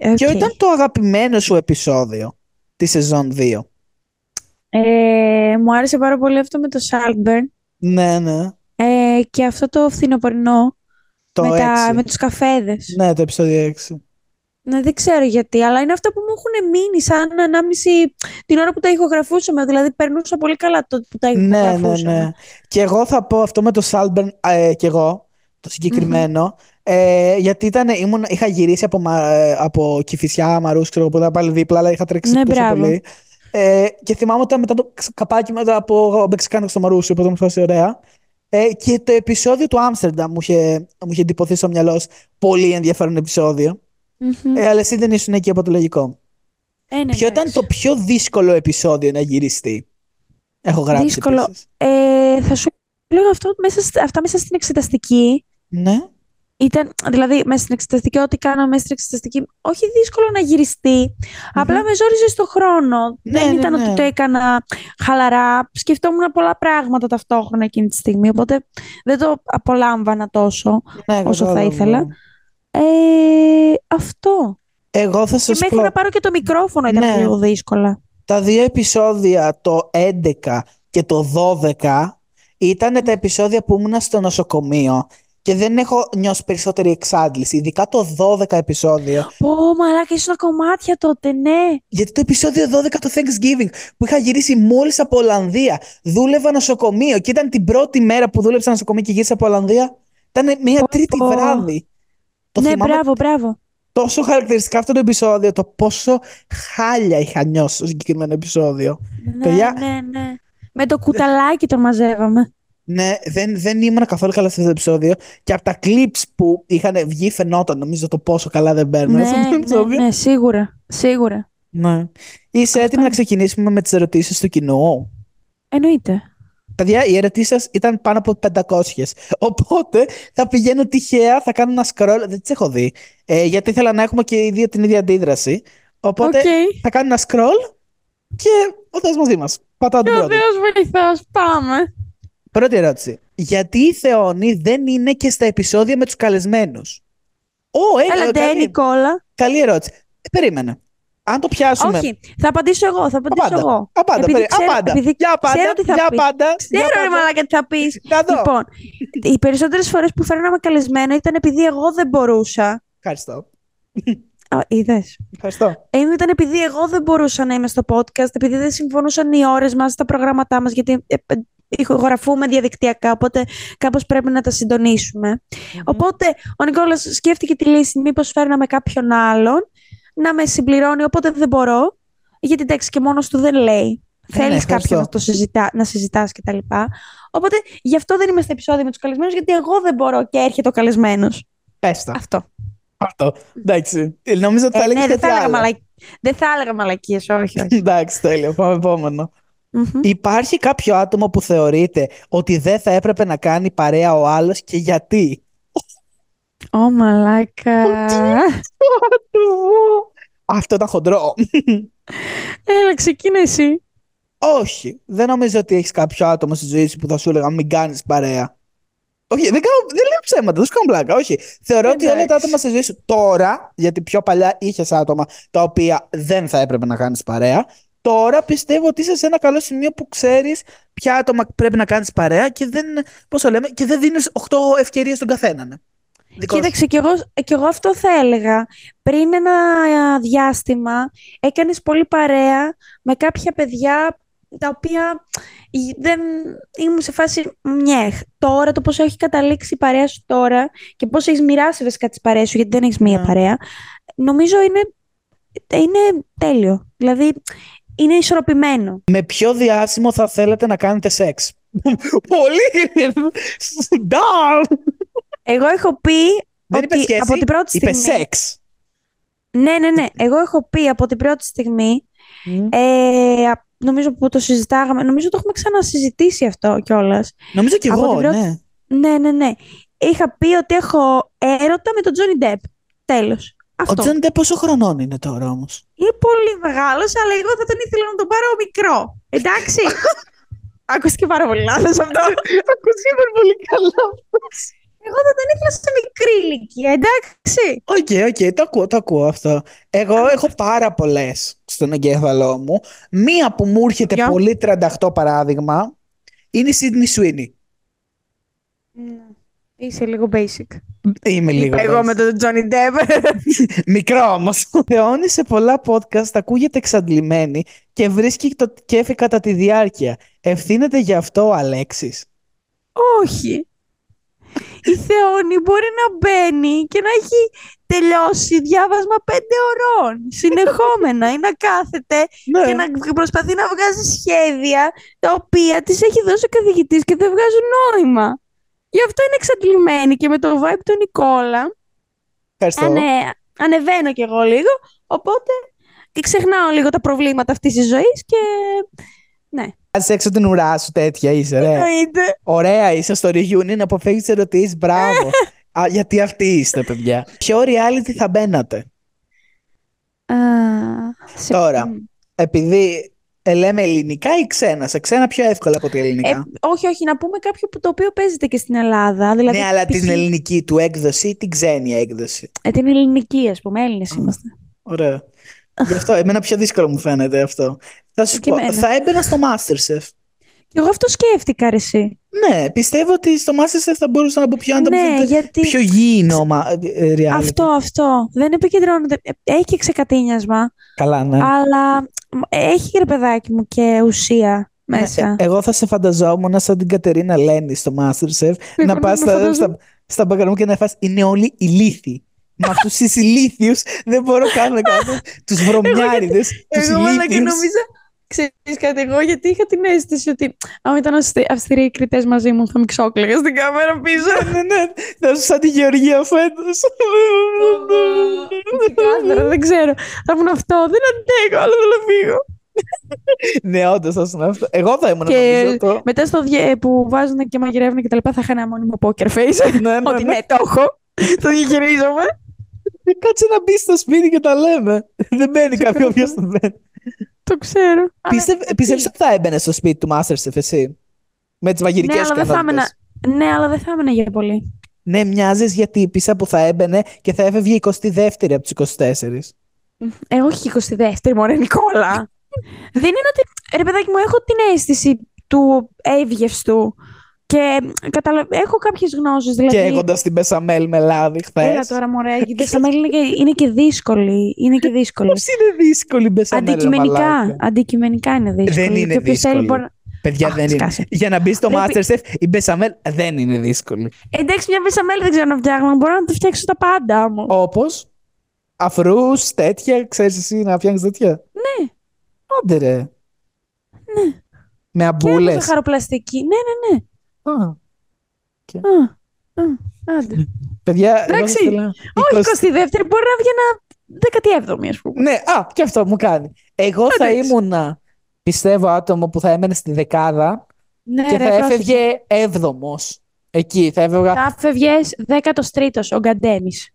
οκ. Ποιο ήταν το αγαπημένο σου επεισόδιο τη σεζόν 2. Ε, μου άρεσε πάρα πολύ αυτό με το Saltburn Ναι, ναι. ε, και αυτό το φθινοπορεινό Το με, 6. τα, με τους καφέδες. Ναι, το επεισόδιο 6. Ναι, δεν ξέρω γιατί, αλλά είναι αυτά που μου έχουν μείνει σαν ανάμνηση την ώρα που τα ηχογραφούσαμε. Δηλαδή, περνούσα πολύ καλά τότε που τα Ναι, ναι, ηχογραφούσαμε. ναι. Και εγώ θα πω αυτό με το Salburn ε, και εγώ, το συγκεκριμένο. Ε, γιατί ήταν, ήμουν, είχα γυρίσει από, μα, ε, από Κηφισιά, Μαρούς, ξέρω που ήταν πάλι δίπλα, αλλά είχα τρέξει Ναι, τόσο μπράβο. πολύ. Ε, και θυμάμαι όταν μετά το ξ- καπάκι μετά από Μεξικάνικο στο Μαρούσι, οπότε μου φάση ωραία. Ε, και το επεισόδιο του Άμστερνταμ μου είχε, μου είχε εντυπωθεί στο μυαλό ως πολύ ενδιαφέρον επεισόδιο. Μμμ. Ε, αλλά εσύ δεν ήσουν εκεί από το λογικό. Ε, ναι, Ποιο ήταν εντάξει. το πιο δύσκολο επεισόδιο να γυριστεί; Έχω γράψει Δύσκολο. επίσης. Ε, θα σου λέω αυτό μέσα, σ- αυτά μέσα στην εξεταστική. Ναι. Ήταν, δηλαδή, μέσα στην εξεταστική, ό,τι κάναμε μέσα στην εξεταστική, όχι δύσκολο να γυριστεί. Απλά με ζόριζε στο χρόνο. Ναι, Δεν ναι, ήταν ναι. ότι το έκανα χαλαρά. Σκεφτόμουν πολλά πράγματα ταυτόχρονα εκείνη τη στιγμή. Οπότε δεν το απολάμβανα τόσο Ναι, όσο θα κατάλαβα. ήθελα. Ε, αυτό. Εγώ θα Και σας μέχρι πω, να πάρω και το μικρόφωνο ήταν Ναι. λίγο δύσκολα. τα δύο επεισόδια, το 11 και το 12, ήταν τα επεισόδια που ήμουν στο νοσοκομείο και δεν έχω νιώσει περισσότερη εξάντληση. Ειδικά το 12 επεισόδιο. Πω, μαλάκα, ήσουν κομμάτια τότε, ναι. Γιατί το επεισόδιο 12 το Thanksgiving που είχα γυρίσει μόλις από Ολλανδία. Δούλευα νοσοκομείο και ήταν την πρώτη μέρα που δούλεψα νοσοκομείο και γύρισα από Ολλανδία. Ήταν μια Πω, τρίτη πω. βράδυ. Το ναι, θυμάμαι μπράβο, μπράβο. τόσο χαρακτηριστικά αυτό το επεισόδιο, το πόσο χάλια είχα νιώσει στο συγκεκριμένο επεισόδιο. Ναι, Παιδιά- ναι, ναι. Με το κουταλάκι τον μαζεύαμε. Ναι, δεν, δεν ήμουν καθόλου καλά σε αυτό το επεισόδιο. Και από τα clips που είχαν βγει φαινόταν νομίζω το πόσο καλά δεν παίρνω ναι, σε αυτό το ναι, επεισόδιο. ναι, σίγουρα. Σίγουρα. Ναι. Είσαι έτοιμη να ξεκινήσουμε με τις ερωτήσεις του κοινού; Εννοείται. Παιδιά, οι ερωτήσεις σας ήταν πάνω από 500. Οπότε θα πηγαίνω τυχαία, θα κάνω ένα scroll. Δεν τις έχω δει. Ε, γιατί ήθελα να έχουμε και οι δύο την ίδια αντίδραση. Οπότε Οκ. θα κάνω ένα scroll και ο Θεός μαζί μας. Πατάω την Και ο πρώτη. Θεός βοηθός. Πάμε. Πρώτη ερώτηση. Γιατί η Θεόνη δεν είναι και στα επεισόδια με τους καλεσμένους; Ω, ε, Έλα, ντε, καλή, Νικόλα. καλή ερώτηση. Ε, περίμενε. Αν το πιάσουμε. Όχι, θα απαντήσω εγώ. Θα απαντήσω Απάντα. εγώ. Απάντα, Επειδή περί- ξέρω- απάντα. επειδή Για απάντα, ξέρω τι θα για πεις. απάντα, για Ξέρω, ρε απάντα. μαλάκα, τι θα πεις. Να δω. Λοιπόν, οι περισσότερες φορές που φέρναμε καλεσμένο ήταν επειδή εγώ δεν μπορούσα. Ευχαριστώ. Είδες. Ευχαριστώ. Ε, ήταν επειδή εγώ δεν μπορούσα να είμαι στο podcast, επειδή δεν συμφωνούσαν οι ώρες μας, τα προγράμματά μας, γιατί ε, ε, ηχογραφούμε διαδικτυακά, οπότε κάπως πρέπει να τα συντονίσουμε. Οπότε ο Νικόλας σκέφτηκε τη λύση μήπως φέρναμε κάποιον άλλον να με συμπληρώνει, οπότε δεν μπορώ, γιατί εντάξει και μόνος του δεν λέει. Ε, ναι, Θέλεις ευχαριστώ. κάποιον να, το συζητά, να συζητάς και τα λοιπά. Οπότε γι' αυτό δεν είμαι στα επεισόδια με τους καλεσμένους, γιατί εγώ δεν μπορώ και έρχεται ο καλεσμένος. Πες τα. Αυτό. Αυτό. Εντάξει. Ε, Νομίζω ότι θα Ε, έλεγες ναι, δεν κάτι θα, έλεγα άλλο. μαλακ... δεν θα έλεγα μαλακίες, όχι, όχι. Εντάξει, τέλειο. Πάμε επόμενο. Μμμ. Υπάρχει κάποιο άτομο που θεωρείται ότι δεν θα έπρεπε να κάνει παρέα ο άλλος και γιατί; Ω, μαλάκα. Αυτό ήταν χοντρό. Έλα, ξεκίνα εσύ. Όχι. Δεν νομίζω ότι έχεις κάποιο άτομο στη ζωή σου που θα σου έλεγα μην κάνεις παρέα. Όχι, δεν, κάνω, δεν λέω ψέματα, δεν σου κάνω πλάκα. Όχι. Θεωρώ ότι όλα τα Εντάξει. άτομα στη ζωή σου τώρα, γιατί πιο παλιά είχες άτομα τα οποία δεν θα έπρεπε να κάνεις παρέα. Τώρα πιστεύω ότι είσαι σε ένα καλό σημείο που ξέρεις ποια άτομα πρέπει να κάνεις παρέα και δεν, πώς το λέμε, και δεν δίνεις 8 ευκαιρίες στον καθέναν. ε. Δικό σου. Κοίταξε, κι εγώ, κι εγώ αυτό θα έλεγα. Πριν ένα α, διάστημα έκανες πολύ παρέα με κάποια παιδιά τα οποία ι- δεν ήμουν σε φάση μιέχ. Τώρα το πώς έχει καταλήξει η παρέα σου τώρα και πώς έχεις μοιράσει βασικά τις παρέες σου, γιατί δεν έχεις μία Ναι. παρέα, νομίζω είναι, είναι τέλειο. Δηλαδή, είναι ισορροπημένο. Με ποιο διάσημο θα θέλετε να κάνετε σεξ; Πολύ! Ντάμ! Εγώ έχω πει Δεν είπες ότι σχέση, από την πρώτη είπες στιγμή... σεξ. Ναι, ναι, ναι. Εγώ έχω πει από την πρώτη στιγμή Μμ. Ε, α- νομίζω που το συζητάγαμε, νομίζω το έχουμε ξανασυζητήσει αυτό κιόλας. Νομίζω κι από εγώ, την πρώτη- ναι. Ναι, ναι, ναι. Είχα πει ότι έχω έρωτα με τον Τζόνι Ντεπ. Τέλος. Ο Αυτό. Τζον Ντεπ πόσο χρονών είναι τώρα όμως; Είναι πολύ μεγάλος, αλλά εγώ θα τον ήθελα να τον πάρω μικρό. Εντάξει. Ακούστηκε πάρα πολύ λάθος αυτό. Ακούστηκε πολύ καλά. Εγώ θα τον ήθελα σε μικρή ηλικία, εντάξει. Οκ, οκ, το ακούω, το ακούω αυτό. Εγώ έχω πάρα πολλές στον εγκέφαλό μου. Μία που μου έρχεται Ποια; πολύ 38 παράδειγμα είναι η Sydney Sweeney. Είσαι λίγο basic. Είμαι λίγο. Εγώ basic. με τον Τζόνι Ντεπ. Μικρό όμως. Η Θεόνη σε πολλά podcast ακούγεται εξαντλημένη και βρίσκει το κέφι κατά τη διάρκεια. Ευθύνεται γι' αυτό ο Αλέξης; Όχι. Η Θεόνη μπορεί να μπαίνει και να έχει τελειώσει διάβασμα πέντε ωρών συνεχόμενα ή να κάθεται Ναι. και να προσπαθεί να βγάζει σχέδια τα οποία της έχει δώσει ο καθηγητής και δεν βγάζουν νόημα. Γι' αυτό είναι εξαντλημένη και με το vibe του Νικόλα Ευχαριστώ. ανε, ανεβαίνω κι εγώ λίγο, οπότε και ξεχνάω λίγο τα προβλήματα αυτής της ζωής και ναι. Βάζεις έξω την ουρά σου τέτοια είσαι, ρε. Εννοείται. Ωραία είσαι στο reunion, αποφεύγεις τις ερωτήσεις, μπράβο. Α, γιατί αυτοί είστε, παιδιά. Ποιο reality θα μπαίνατε; Α, σε- Τώρα. μ. Επειδή ε, λέμε ελληνικά ή ξένα. Σε ξένα πιο εύκολα από ότι ελληνικά; Ε, όχι, όχι, να πούμε κάποιο που το οποίο παίζεται και στην Ελλάδα. Δηλαδή, ναι, αλλά π.χ. την ελληνική του έκδοση ή την ξένη έκδοση; Ε, την ελληνική, ας πούμε, Έλληνες είμαστε. Ωραία. Γι' αυτό, εμένα πιο δύσκολο μου φαίνεται αυτό. Θα σου Και πω, εμένα. θα έμπαινα στο Masterchef. Και εγώ αυτό σκέφτηκα, ρε, εσύ. Ναι, πιστεύω ότι στο Masterchef θα μπορούσα να μπω πιο Ναι, ανταποκριτικά. γιατί Πιο γήινο μα, ε, reality. αυτό, αυτό. Δεν επικεντρώνεται. ε, Έχει και ξεκατίνιασμα, Καλά, ναι. αλλά μ, έχει ρε παιδάκι μου και ουσία μέσα. Ε, εγώ θα σε φανταζόμουν σαν την Κατερίνα Λένη στο Masterchef Εγώ να να πας με στα, φανταζόμουν. στα, στα μπαγκαρμού και να φας είναι όλοι ηλίθιοι. Με αυτούς τους ηλίθιους δεν μπορώ καν να κάνω τους βρωμιάριδες, τους Εγώ μάλλον και ηλίθιους. Νόμιζα, ξέρεις κάτι, εγώ γιατί είχα την αίσθηση ότι άμα ήταν αυστε- αυστηροί οι κριτές μαζί μου θα με ξόκλαιγα στην κάμερα πίσω. Ναι, ναι, θα σου σαν τη Γεωργία φέτος. Ξεκάθαρα, δεν ξέρω. Θα ήμουν αυτό, δεν αντέχω, αλλά θέλω να φύγω. Ναι, όντως θα ήσουν αυτό. Εγώ θα ήμουν Και νομίζω το. μετά στο διε- που βάζουν και μαγειρεύουν και τα λοιπά θα είχα ένα μόνιμο poker face. Ναι, ναι, Ότι ναι. ναι, το έχω. Το διαχειρίζομαι. Κάτσε να μπει στο σπίτι και τα λέμε. Δεν μπαίνει κάποιος όποιος δεν μπαίνει. Το ξέρω. Αλλά- Πίστευ- Πιστεύεις ότι θα έμπαινε στο σπίτι του Masterchef εσύ; Με τις Ναι, μαγειρικές αλλά σου δεν θα έμενα. ικανότητες. Ναι, αλλά δεν θα έμενα για πολύ. Ναι, μοιάζεις για τύπησα που θα έμπαινε και θα έφευγε 22η από του 24. Ε, όχι 22η, μωρέ Νικόλα. Δεν είναι ότι. Ρε παιδάκι μου, έχω την αίσθηση του εύγευστου και καταλα... έχω κάποιες γνώσεις. Δηλαδή... Και έχοντας την Μπεσαμέλ με λάδι χθες. Έλα τώρα, μωρέ. Η Μπεσαμέλ είναι και, είναι και δύσκολη. Είναι και δύσκολη. Πώς είναι δύσκολη η Μπεσαμέλ. Αντικειμενικά, αντικειμενικά είναι δύσκολη. Δεν είναι Και όποιος δύσκολη. θέλει μπορεί- Παιδιά, Αχ, δεν είναι. σκάσε. Για να μπει στο Πρέπει- Masterchef, η Μπεσαμέλ δεν είναι δύσκολη. Εντάξει, μια Μπεσαμέλ δεν ξέρω να φτιάχνω. Μπορώ να το φτιάξω τα πάντα όμως. Όπως αφρούς, τέτοια, ξέρεις εσύ να φτιάχνει τέτοια; Ναι. Άντε ρε. Ναι. Με Και αμπούλες. έχω ζαχαροπλαστική. Ναι, ναι, ναι. Α, α, άντε. Παιδιά, εγώ θα Εντάξει. ήθελα- Όχι 20 22η, μπορεί να βγει ένα 17η, ας πούμε. Ναι, α, και αυτό μου κάνει. Εγώ θα Εντάξει. ήμουνα, πιστεύω, άτομο που θα έμενε στη δεκάδα Ναι, και ρε, θα πρόσεχε. έφευγε έβδομος. Εκεί θα έφευγα. Θα φεύγε 13ο, ο Γκαντέμις.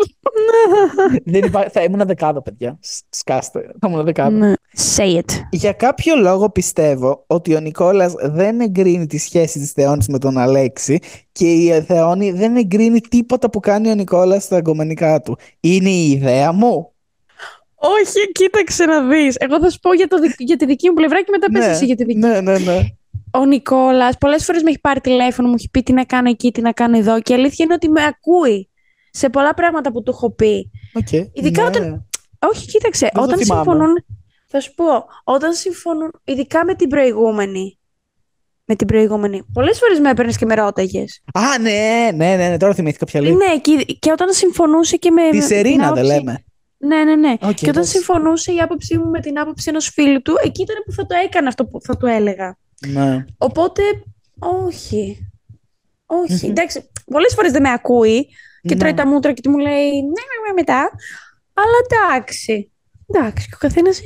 Έκα- Δεν υπά... Θα ήμουν δεκάδα, παιδιά. Σ- Σκάστε. Θα ήμουν δεκάδα. Ναι. Say it. Για κάποιο λόγο πιστεύω ότι ο Νικόλας δεν εγκρίνει τη σχέση της Θεόνης με τον Αλέξη και η Θεόνη δεν εγκρίνει τίποτα που κάνει ο Νικόλας στα αγκομενικά του. Είναι η ιδέα μου. Όχι, κοίταξε να δεις. Εγώ θα σου πω για, το, δικ- για τη δική μου πλευρά και μετά πες εσύ για τη δική ναι, ναι, ναι. Ο Νικόλας πολλές φορές με έχει πάρει τηλέφωνο, μου έχει πει τι να κάνω εκεί, τι να κάνω εδώ. Και η αλήθεια είναι ότι με ακούει σε πολλά πράγματα που του έχω πει. Οκ. Ειδικά ναι. όταν- Όχι, κοίταξε. το όταν θυμάμαι. συμφωνούν. Θα σου πω, όταν συμφωνούν, ειδικά με την προηγούμενη. Με την προηγούμενη. Πολλές φορές με έπαιρνες και με ρώταγες. Α, ναι, ναι, ναι, ναι, τώρα θυμήθηκα ποια λέει. Ναι, και, και όταν συμφωνούσε και με. Τη με την Σερίνα δεν άποψη- λέμε. Ναι, ναι, ναι. Οκ, και όταν εντάξει. συμφωνούσε η άποψή μου με την άποψη ενός φίλου του, εκεί ήταν που θα το έκανε αυτό που θα του έλεγα. Ναι. Οπότε, όχι. Όχι. Εντάξει, πολλές φορές δεν με ακούει και Ναι. τρώει τα μούτρα και του μου λέει ναι, ναι, ναι, μετά. Αλλά εντάξει. Εντάξει, και ο καθένας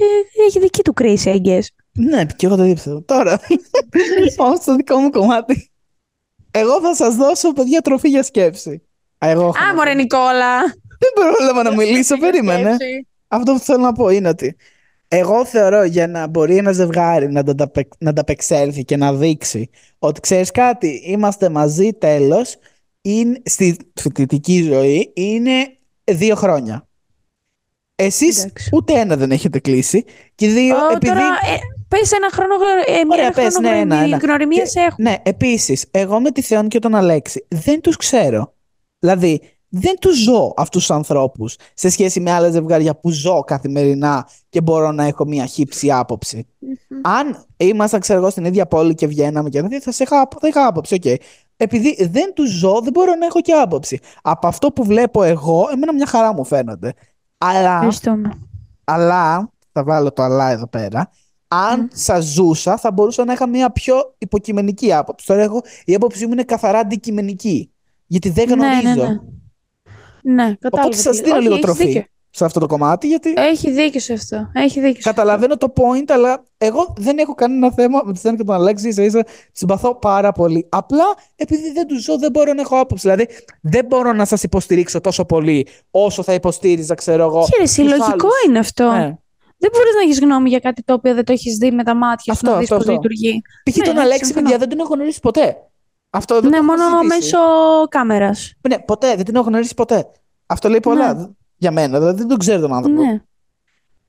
έχει δική του κρίση, έγκε. Ναι, και εγώ το δίψα. Τώρα, πάω στο δικό μου κομμάτι. Εγώ θα σας δώσω, παιδιά, τροφή για σκέψη. Α, εγώ έχω Α, να μωρέ, πω. Νικόλα. Δεν πρόλαβα να μιλήσω, περίμενε. Σκέψη. Αυτό που θέλω να πω είναι ότι εγώ θεωρώ για να μπορεί ένα ζευγάρι να, τα, να ανταπεξέλθει και να δείξει ότι ξέρεις κάτι, είμαστε μαζί τέλος, είναι, στη φοιτητική ζωή είναι δύο χρόνια. Εσείς Εντάξει. ούτε ένα δεν έχετε κλείσει και δύο Ω, επειδή... Τώρα, ε, πες ένα χρόνο, γρο- ε, Ωραία, ένα πες, χρόνο ναι, ένα, γνωριμι- ένα. γνωριμίας Και- έχω. Ναι, επίσης, εγώ με τη Θεόν και τον Αλέξη δεν τους ξέρω. Δηλαδή, δεν τους ζω αυτούς τους ανθρώπους σε σχέση με άλλα ζευγάρια που ζω καθημερινά και μπορώ να έχω μια χύψη άποψη. Αν ήμασταν, ξέρω εγώ, στην ίδια πόλη και βγαίναμε και τέτοια, θα, σε είχα, θα είχα άποψη, οκ. Επειδή δεν τους ζω, δεν μπορώ να έχω και άποψη. Από αυτό που βλέπω εγώ, εμένα μια χαρά μου φαίνονται. Αλλά Ευχαριστούμε. αλλά, θα βάλω το αλλά εδώ πέρα, αν σας ζούσα, θα μπορούσα να είχα μια πιο υποκειμενική άποψη. Τώρα εγώ, η άποψή μου είναι καθαρά αντικειμενική. Γιατί δεν Ναι, ναι, γνωρίζω. ναι. Ναι, κατάλαβα. Οπότε σας τι- δίνω Όχι, λίγο έχεις τροφή δίκιο. Σε αυτό το κομμάτι, γιατί Έχει δίκιο σε αυτό. Έχει δίκιο σε καταλαβαίνω το point, αλλά εγώ δεν έχω κανένα θέμα με τη Στέν και τον Αλέξη. ίσα ίσα συμπαθώ πάρα πολύ. Απλά επειδή δεν τους ζω, δεν μπορώ να έχω άποψη. Δηλαδή, δεν μπορώ να σας υποστηρίξω τόσο πολύ όσο θα υποστήριζα, ξέρω εγώ. Όχι, ρε, εσύ, τους λογικό άλλους. είναι αυτό. Ναι. Δεν μπορείς να έχεις γνώμη για κάτι το οποίο δεν το έχεις δει με τα μάτια σου Αυτό, να δεις αυτό, πώς αυτό. λειτουργεί. Π.χ. Ναι, τον ναι, Αλέξη, συμφωνώ. παιδιά, δεν τον έχω γνωρίσει ποτέ. Αυτό δεν Ναι, το έχω μόνο συζητήσει. μέσω κάμερας. Ναι, ποτέ, δεν την έχω γνωρίσει ποτέ. Αυτό λέει πολλά Ναι. Για μένα. Δηλαδή δεν τον ξέρω τον άνθρωπο. Ναι.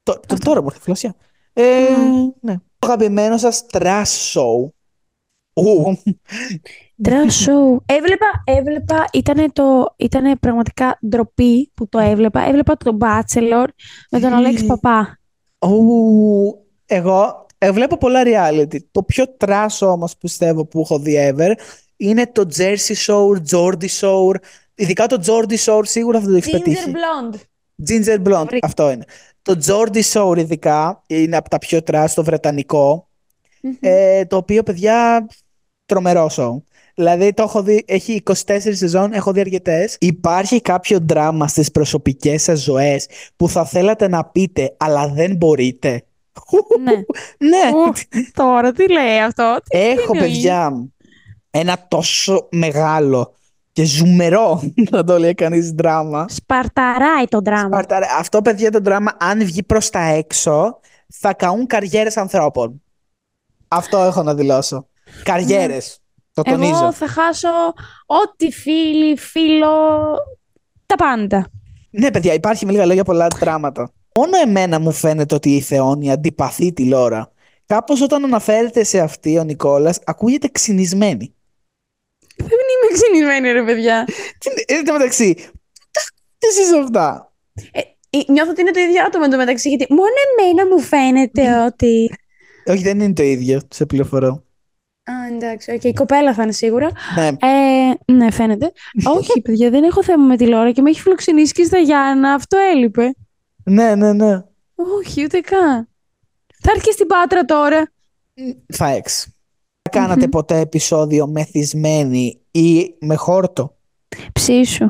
Το, το- τώρα μου έρθει φλασιά. Ε, ναι. Το αγαπημένο σας trash show. Ου, Trash show. Έβλεπα, έβλεπα, ήταν το, ήτανε πραγματικά ντροπή που το έβλεπα. Έβλεπα τον Bachelor με τον Αλέξη Παπά. ου, εγώ ε, βλέπω πολλά reality. Το πιο trash όμως που πιστεύω που έχω δει ever είναι το Jersey Shore, Jordy Shore. Ειδικά το Jordy Shore σίγουρα θα το έχει πετύχει. Blonde. Ginger Blonde, Βρήκα. αυτό είναι. Το Jordy Shore ειδικά είναι από τα πιο trash, το βρετανικό. Ε, το οποίο, παιδιά, τρομερό show. Δηλαδή, το έχω δει, έχει 24 σεζόν, έχω δει αρκετές. Υπάρχει κάποιο δράμα στις προσωπικές σας ζωές που θα θέλατε να πείτε, αλλά δεν μπορείτε; Ναι. ναι, Ου, Τώρα τι λέει αυτό; Τι έχω εννοείς; παιδιά ένα τόσο μεγάλο και ζουμερό, θα το λέει κανείς, δράμα. Σπαρταράει το δράμα. Σπαρταρέ. Αυτό, παιδιά, το δράμα, αν βγει προς τα έξω, θα καούν καριέρες ανθρώπων. Αυτό έχω να δηλώσω. Καριέρες. Το τονίζω. Εγώ θα χάσω ό,τι φίλοι, φίλο, τα πάντα. Ναι, παιδιά, υπάρχει με λίγα λόγια πολλά τράματα. Μόνο εμένα μου φαίνεται ότι η Θεόνια αντιπαθεί τη Λόρα. Κάπως όταν αναφέρεται σε αυτή ο Νικόλας, ακούγεται ξυνισμένη. Δεν είμαι ξυνισμένη, ρε παιδιά. Τι- Εν τω μεταξύ, τα ακούτε εσείς αυτά. Ε, ε, νιώθω ότι είναι το ίδιο άτομο εντωμεταξύ, γιατί μόνο εμένα μου φαίνεται ότι. Όχι, δεν είναι το ίδιο, σε πληροφορώ. Α, εντάξει, οκ, η κοπέλα θα είναι σίγουρα. Ναι, Ε, ναι, φαίνεται. Όχι, παιδιά, δεν έχω θέμα με τη Λόρα και με έχει φιλοξενήσει και στα Γιάννενα. Αυτό έλειπε. ναι, ναι, ναι. Όχι, ούτε καν. Θα έρθει και στην Πάτρα τώρα. Θα έξ. Κάνατε ποτέ επεισόδιο μεθυσμένη ή με χόρτο. Ψήσου.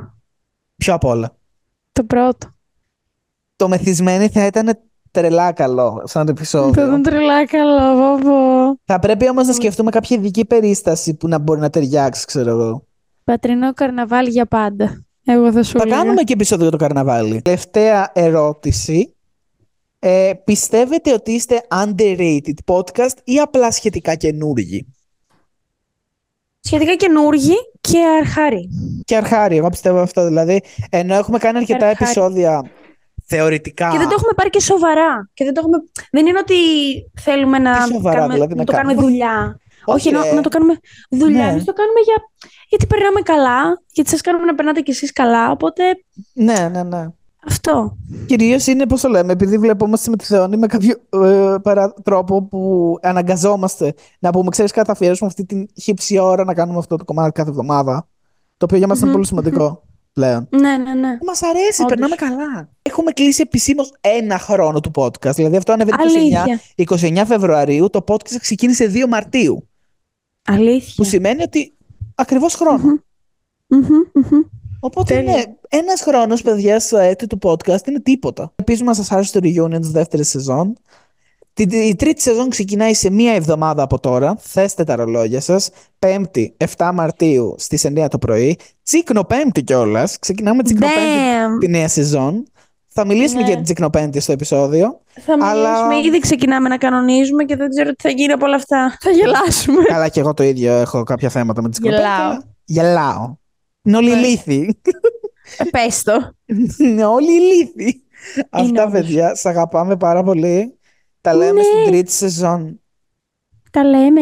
Πιο απ' όλα. Το πρώτο. Το μεθυσμένη θα ήταν τρελά καλό σαν Θα επεισόδιο. ήταν τρελά καλό, βόβο. Θα πρέπει όμως να σκεφτούμε κάποια ειδική περίσταση που να μπορεί να ταιριάξει, ξέρω εγώ. Πατρινό καρναβάλι για πάντα. Εγώ θα σου Θα έλεγα. κάνουμε και επεισόδιο για το καρναβάλι. Τελευταία ερώτηση. Ε, πιστεύετε ότι είστε underrated podcast ή απλά σχετικά καινούργοι; Σχετικά καινούργοι και αρχάρι. Και αρχάρι, εγώ πιστεύω αυτό. Δηλαδή, ενώ έχουμε κάνει αρκετά Αρχάρι. επεισόδια θεωρητικά. Και δεν το έχουμε πάρει και σοβαρά. Και δεν, το έχουμε... δεν είναι ότι θέλουμε να, Τι σοβαρά, κάνουμε, δηλαδή, να, να το κάνουμε κάνουμε. δουλειά. Όχι, Όχι, ρε. να, να το κάνουμε δουλειά. Ναι. Εμείς το κάνουμε για... γιατί περνάμε καλά, γιατί σας κάνουμε να περνάτε κι εσείς καλά, οπότε Ναι, ναι, ναι. Αυτό. Κυρίως είναι, πώς το λέμε, επειδή βλεπόμαστε με τη Θεόνη με κάποιο ε, παρά, τρόπο που αναγκαζόμαστε να πούμε, ξέρεις, κάτι θα αφιερώσουμε αυτή την χύψη ώρα να κάνουμε αυτό το κομμάτι κάθε εβδομάδα. Το οποίο για μας είναι Μμμ, πολύ σημαντικό πλέον. Ναι, ναι, ναι. Μας αρέσει, Όντως. περνάμε καλά. Έχουμε κλείσει επισήμως ένα χρόνο του podcast. Δηλαδή αυτό ανέβαινε 29, Αλήθεια. 29 Φεβρουαρίου. Το podcast ξεκίνησε 2 Μαρτίου. Αλήθεια. Που σημαίνει ότι ακριβώς χρόνο. Μμμ, μμμ. Οπότε Τέλεια. ναι, ένας χρόνος, παιδιά, στο έτη του podcast είναι τίποτα. Ελπίζουμε να σας άρεσε το reunion της δεύτερης σεζόν. Την- Η τρίτη σεζόν ξεκινάει σε μία εβδομάδα από τώρα. Θέστε τα ρολόγια σας. Πέμπτη, 7 Μαρτίου στις 9 το πρωί. Τσίκνο Πέμπτη κιόλας. Ξεκινάμε Τσίκνο Πέμπτη Damn. τη νέα σεζόν. Θα μιλήσουμε Ναι. για την Τσίκνο Πέμπτη στο επεισόδιο. Θα μιλήσουμε, Αλλά- ήδη ξεκινάμε να κανονίζουμε και δεν ξέρω τι θα γίνει από όλα αυτά. Θα γελάσουμε. Καλά, και εγώ το ίδιο έχω κάποια θέματα με την Τσίκνο Πέμπτη. Γελάω. αλλά Γελάω. Είναι όλοι Ναι. ηλίθιοι. Ε, Πες το. Είναι όλοι ηλίθιοι. Αυτά, όντως. παιδιά, σ' αγαπάμε πάρα πολύ. Τα λέμε Ναι. στην τρίτη σεζόν. Τα λέμε.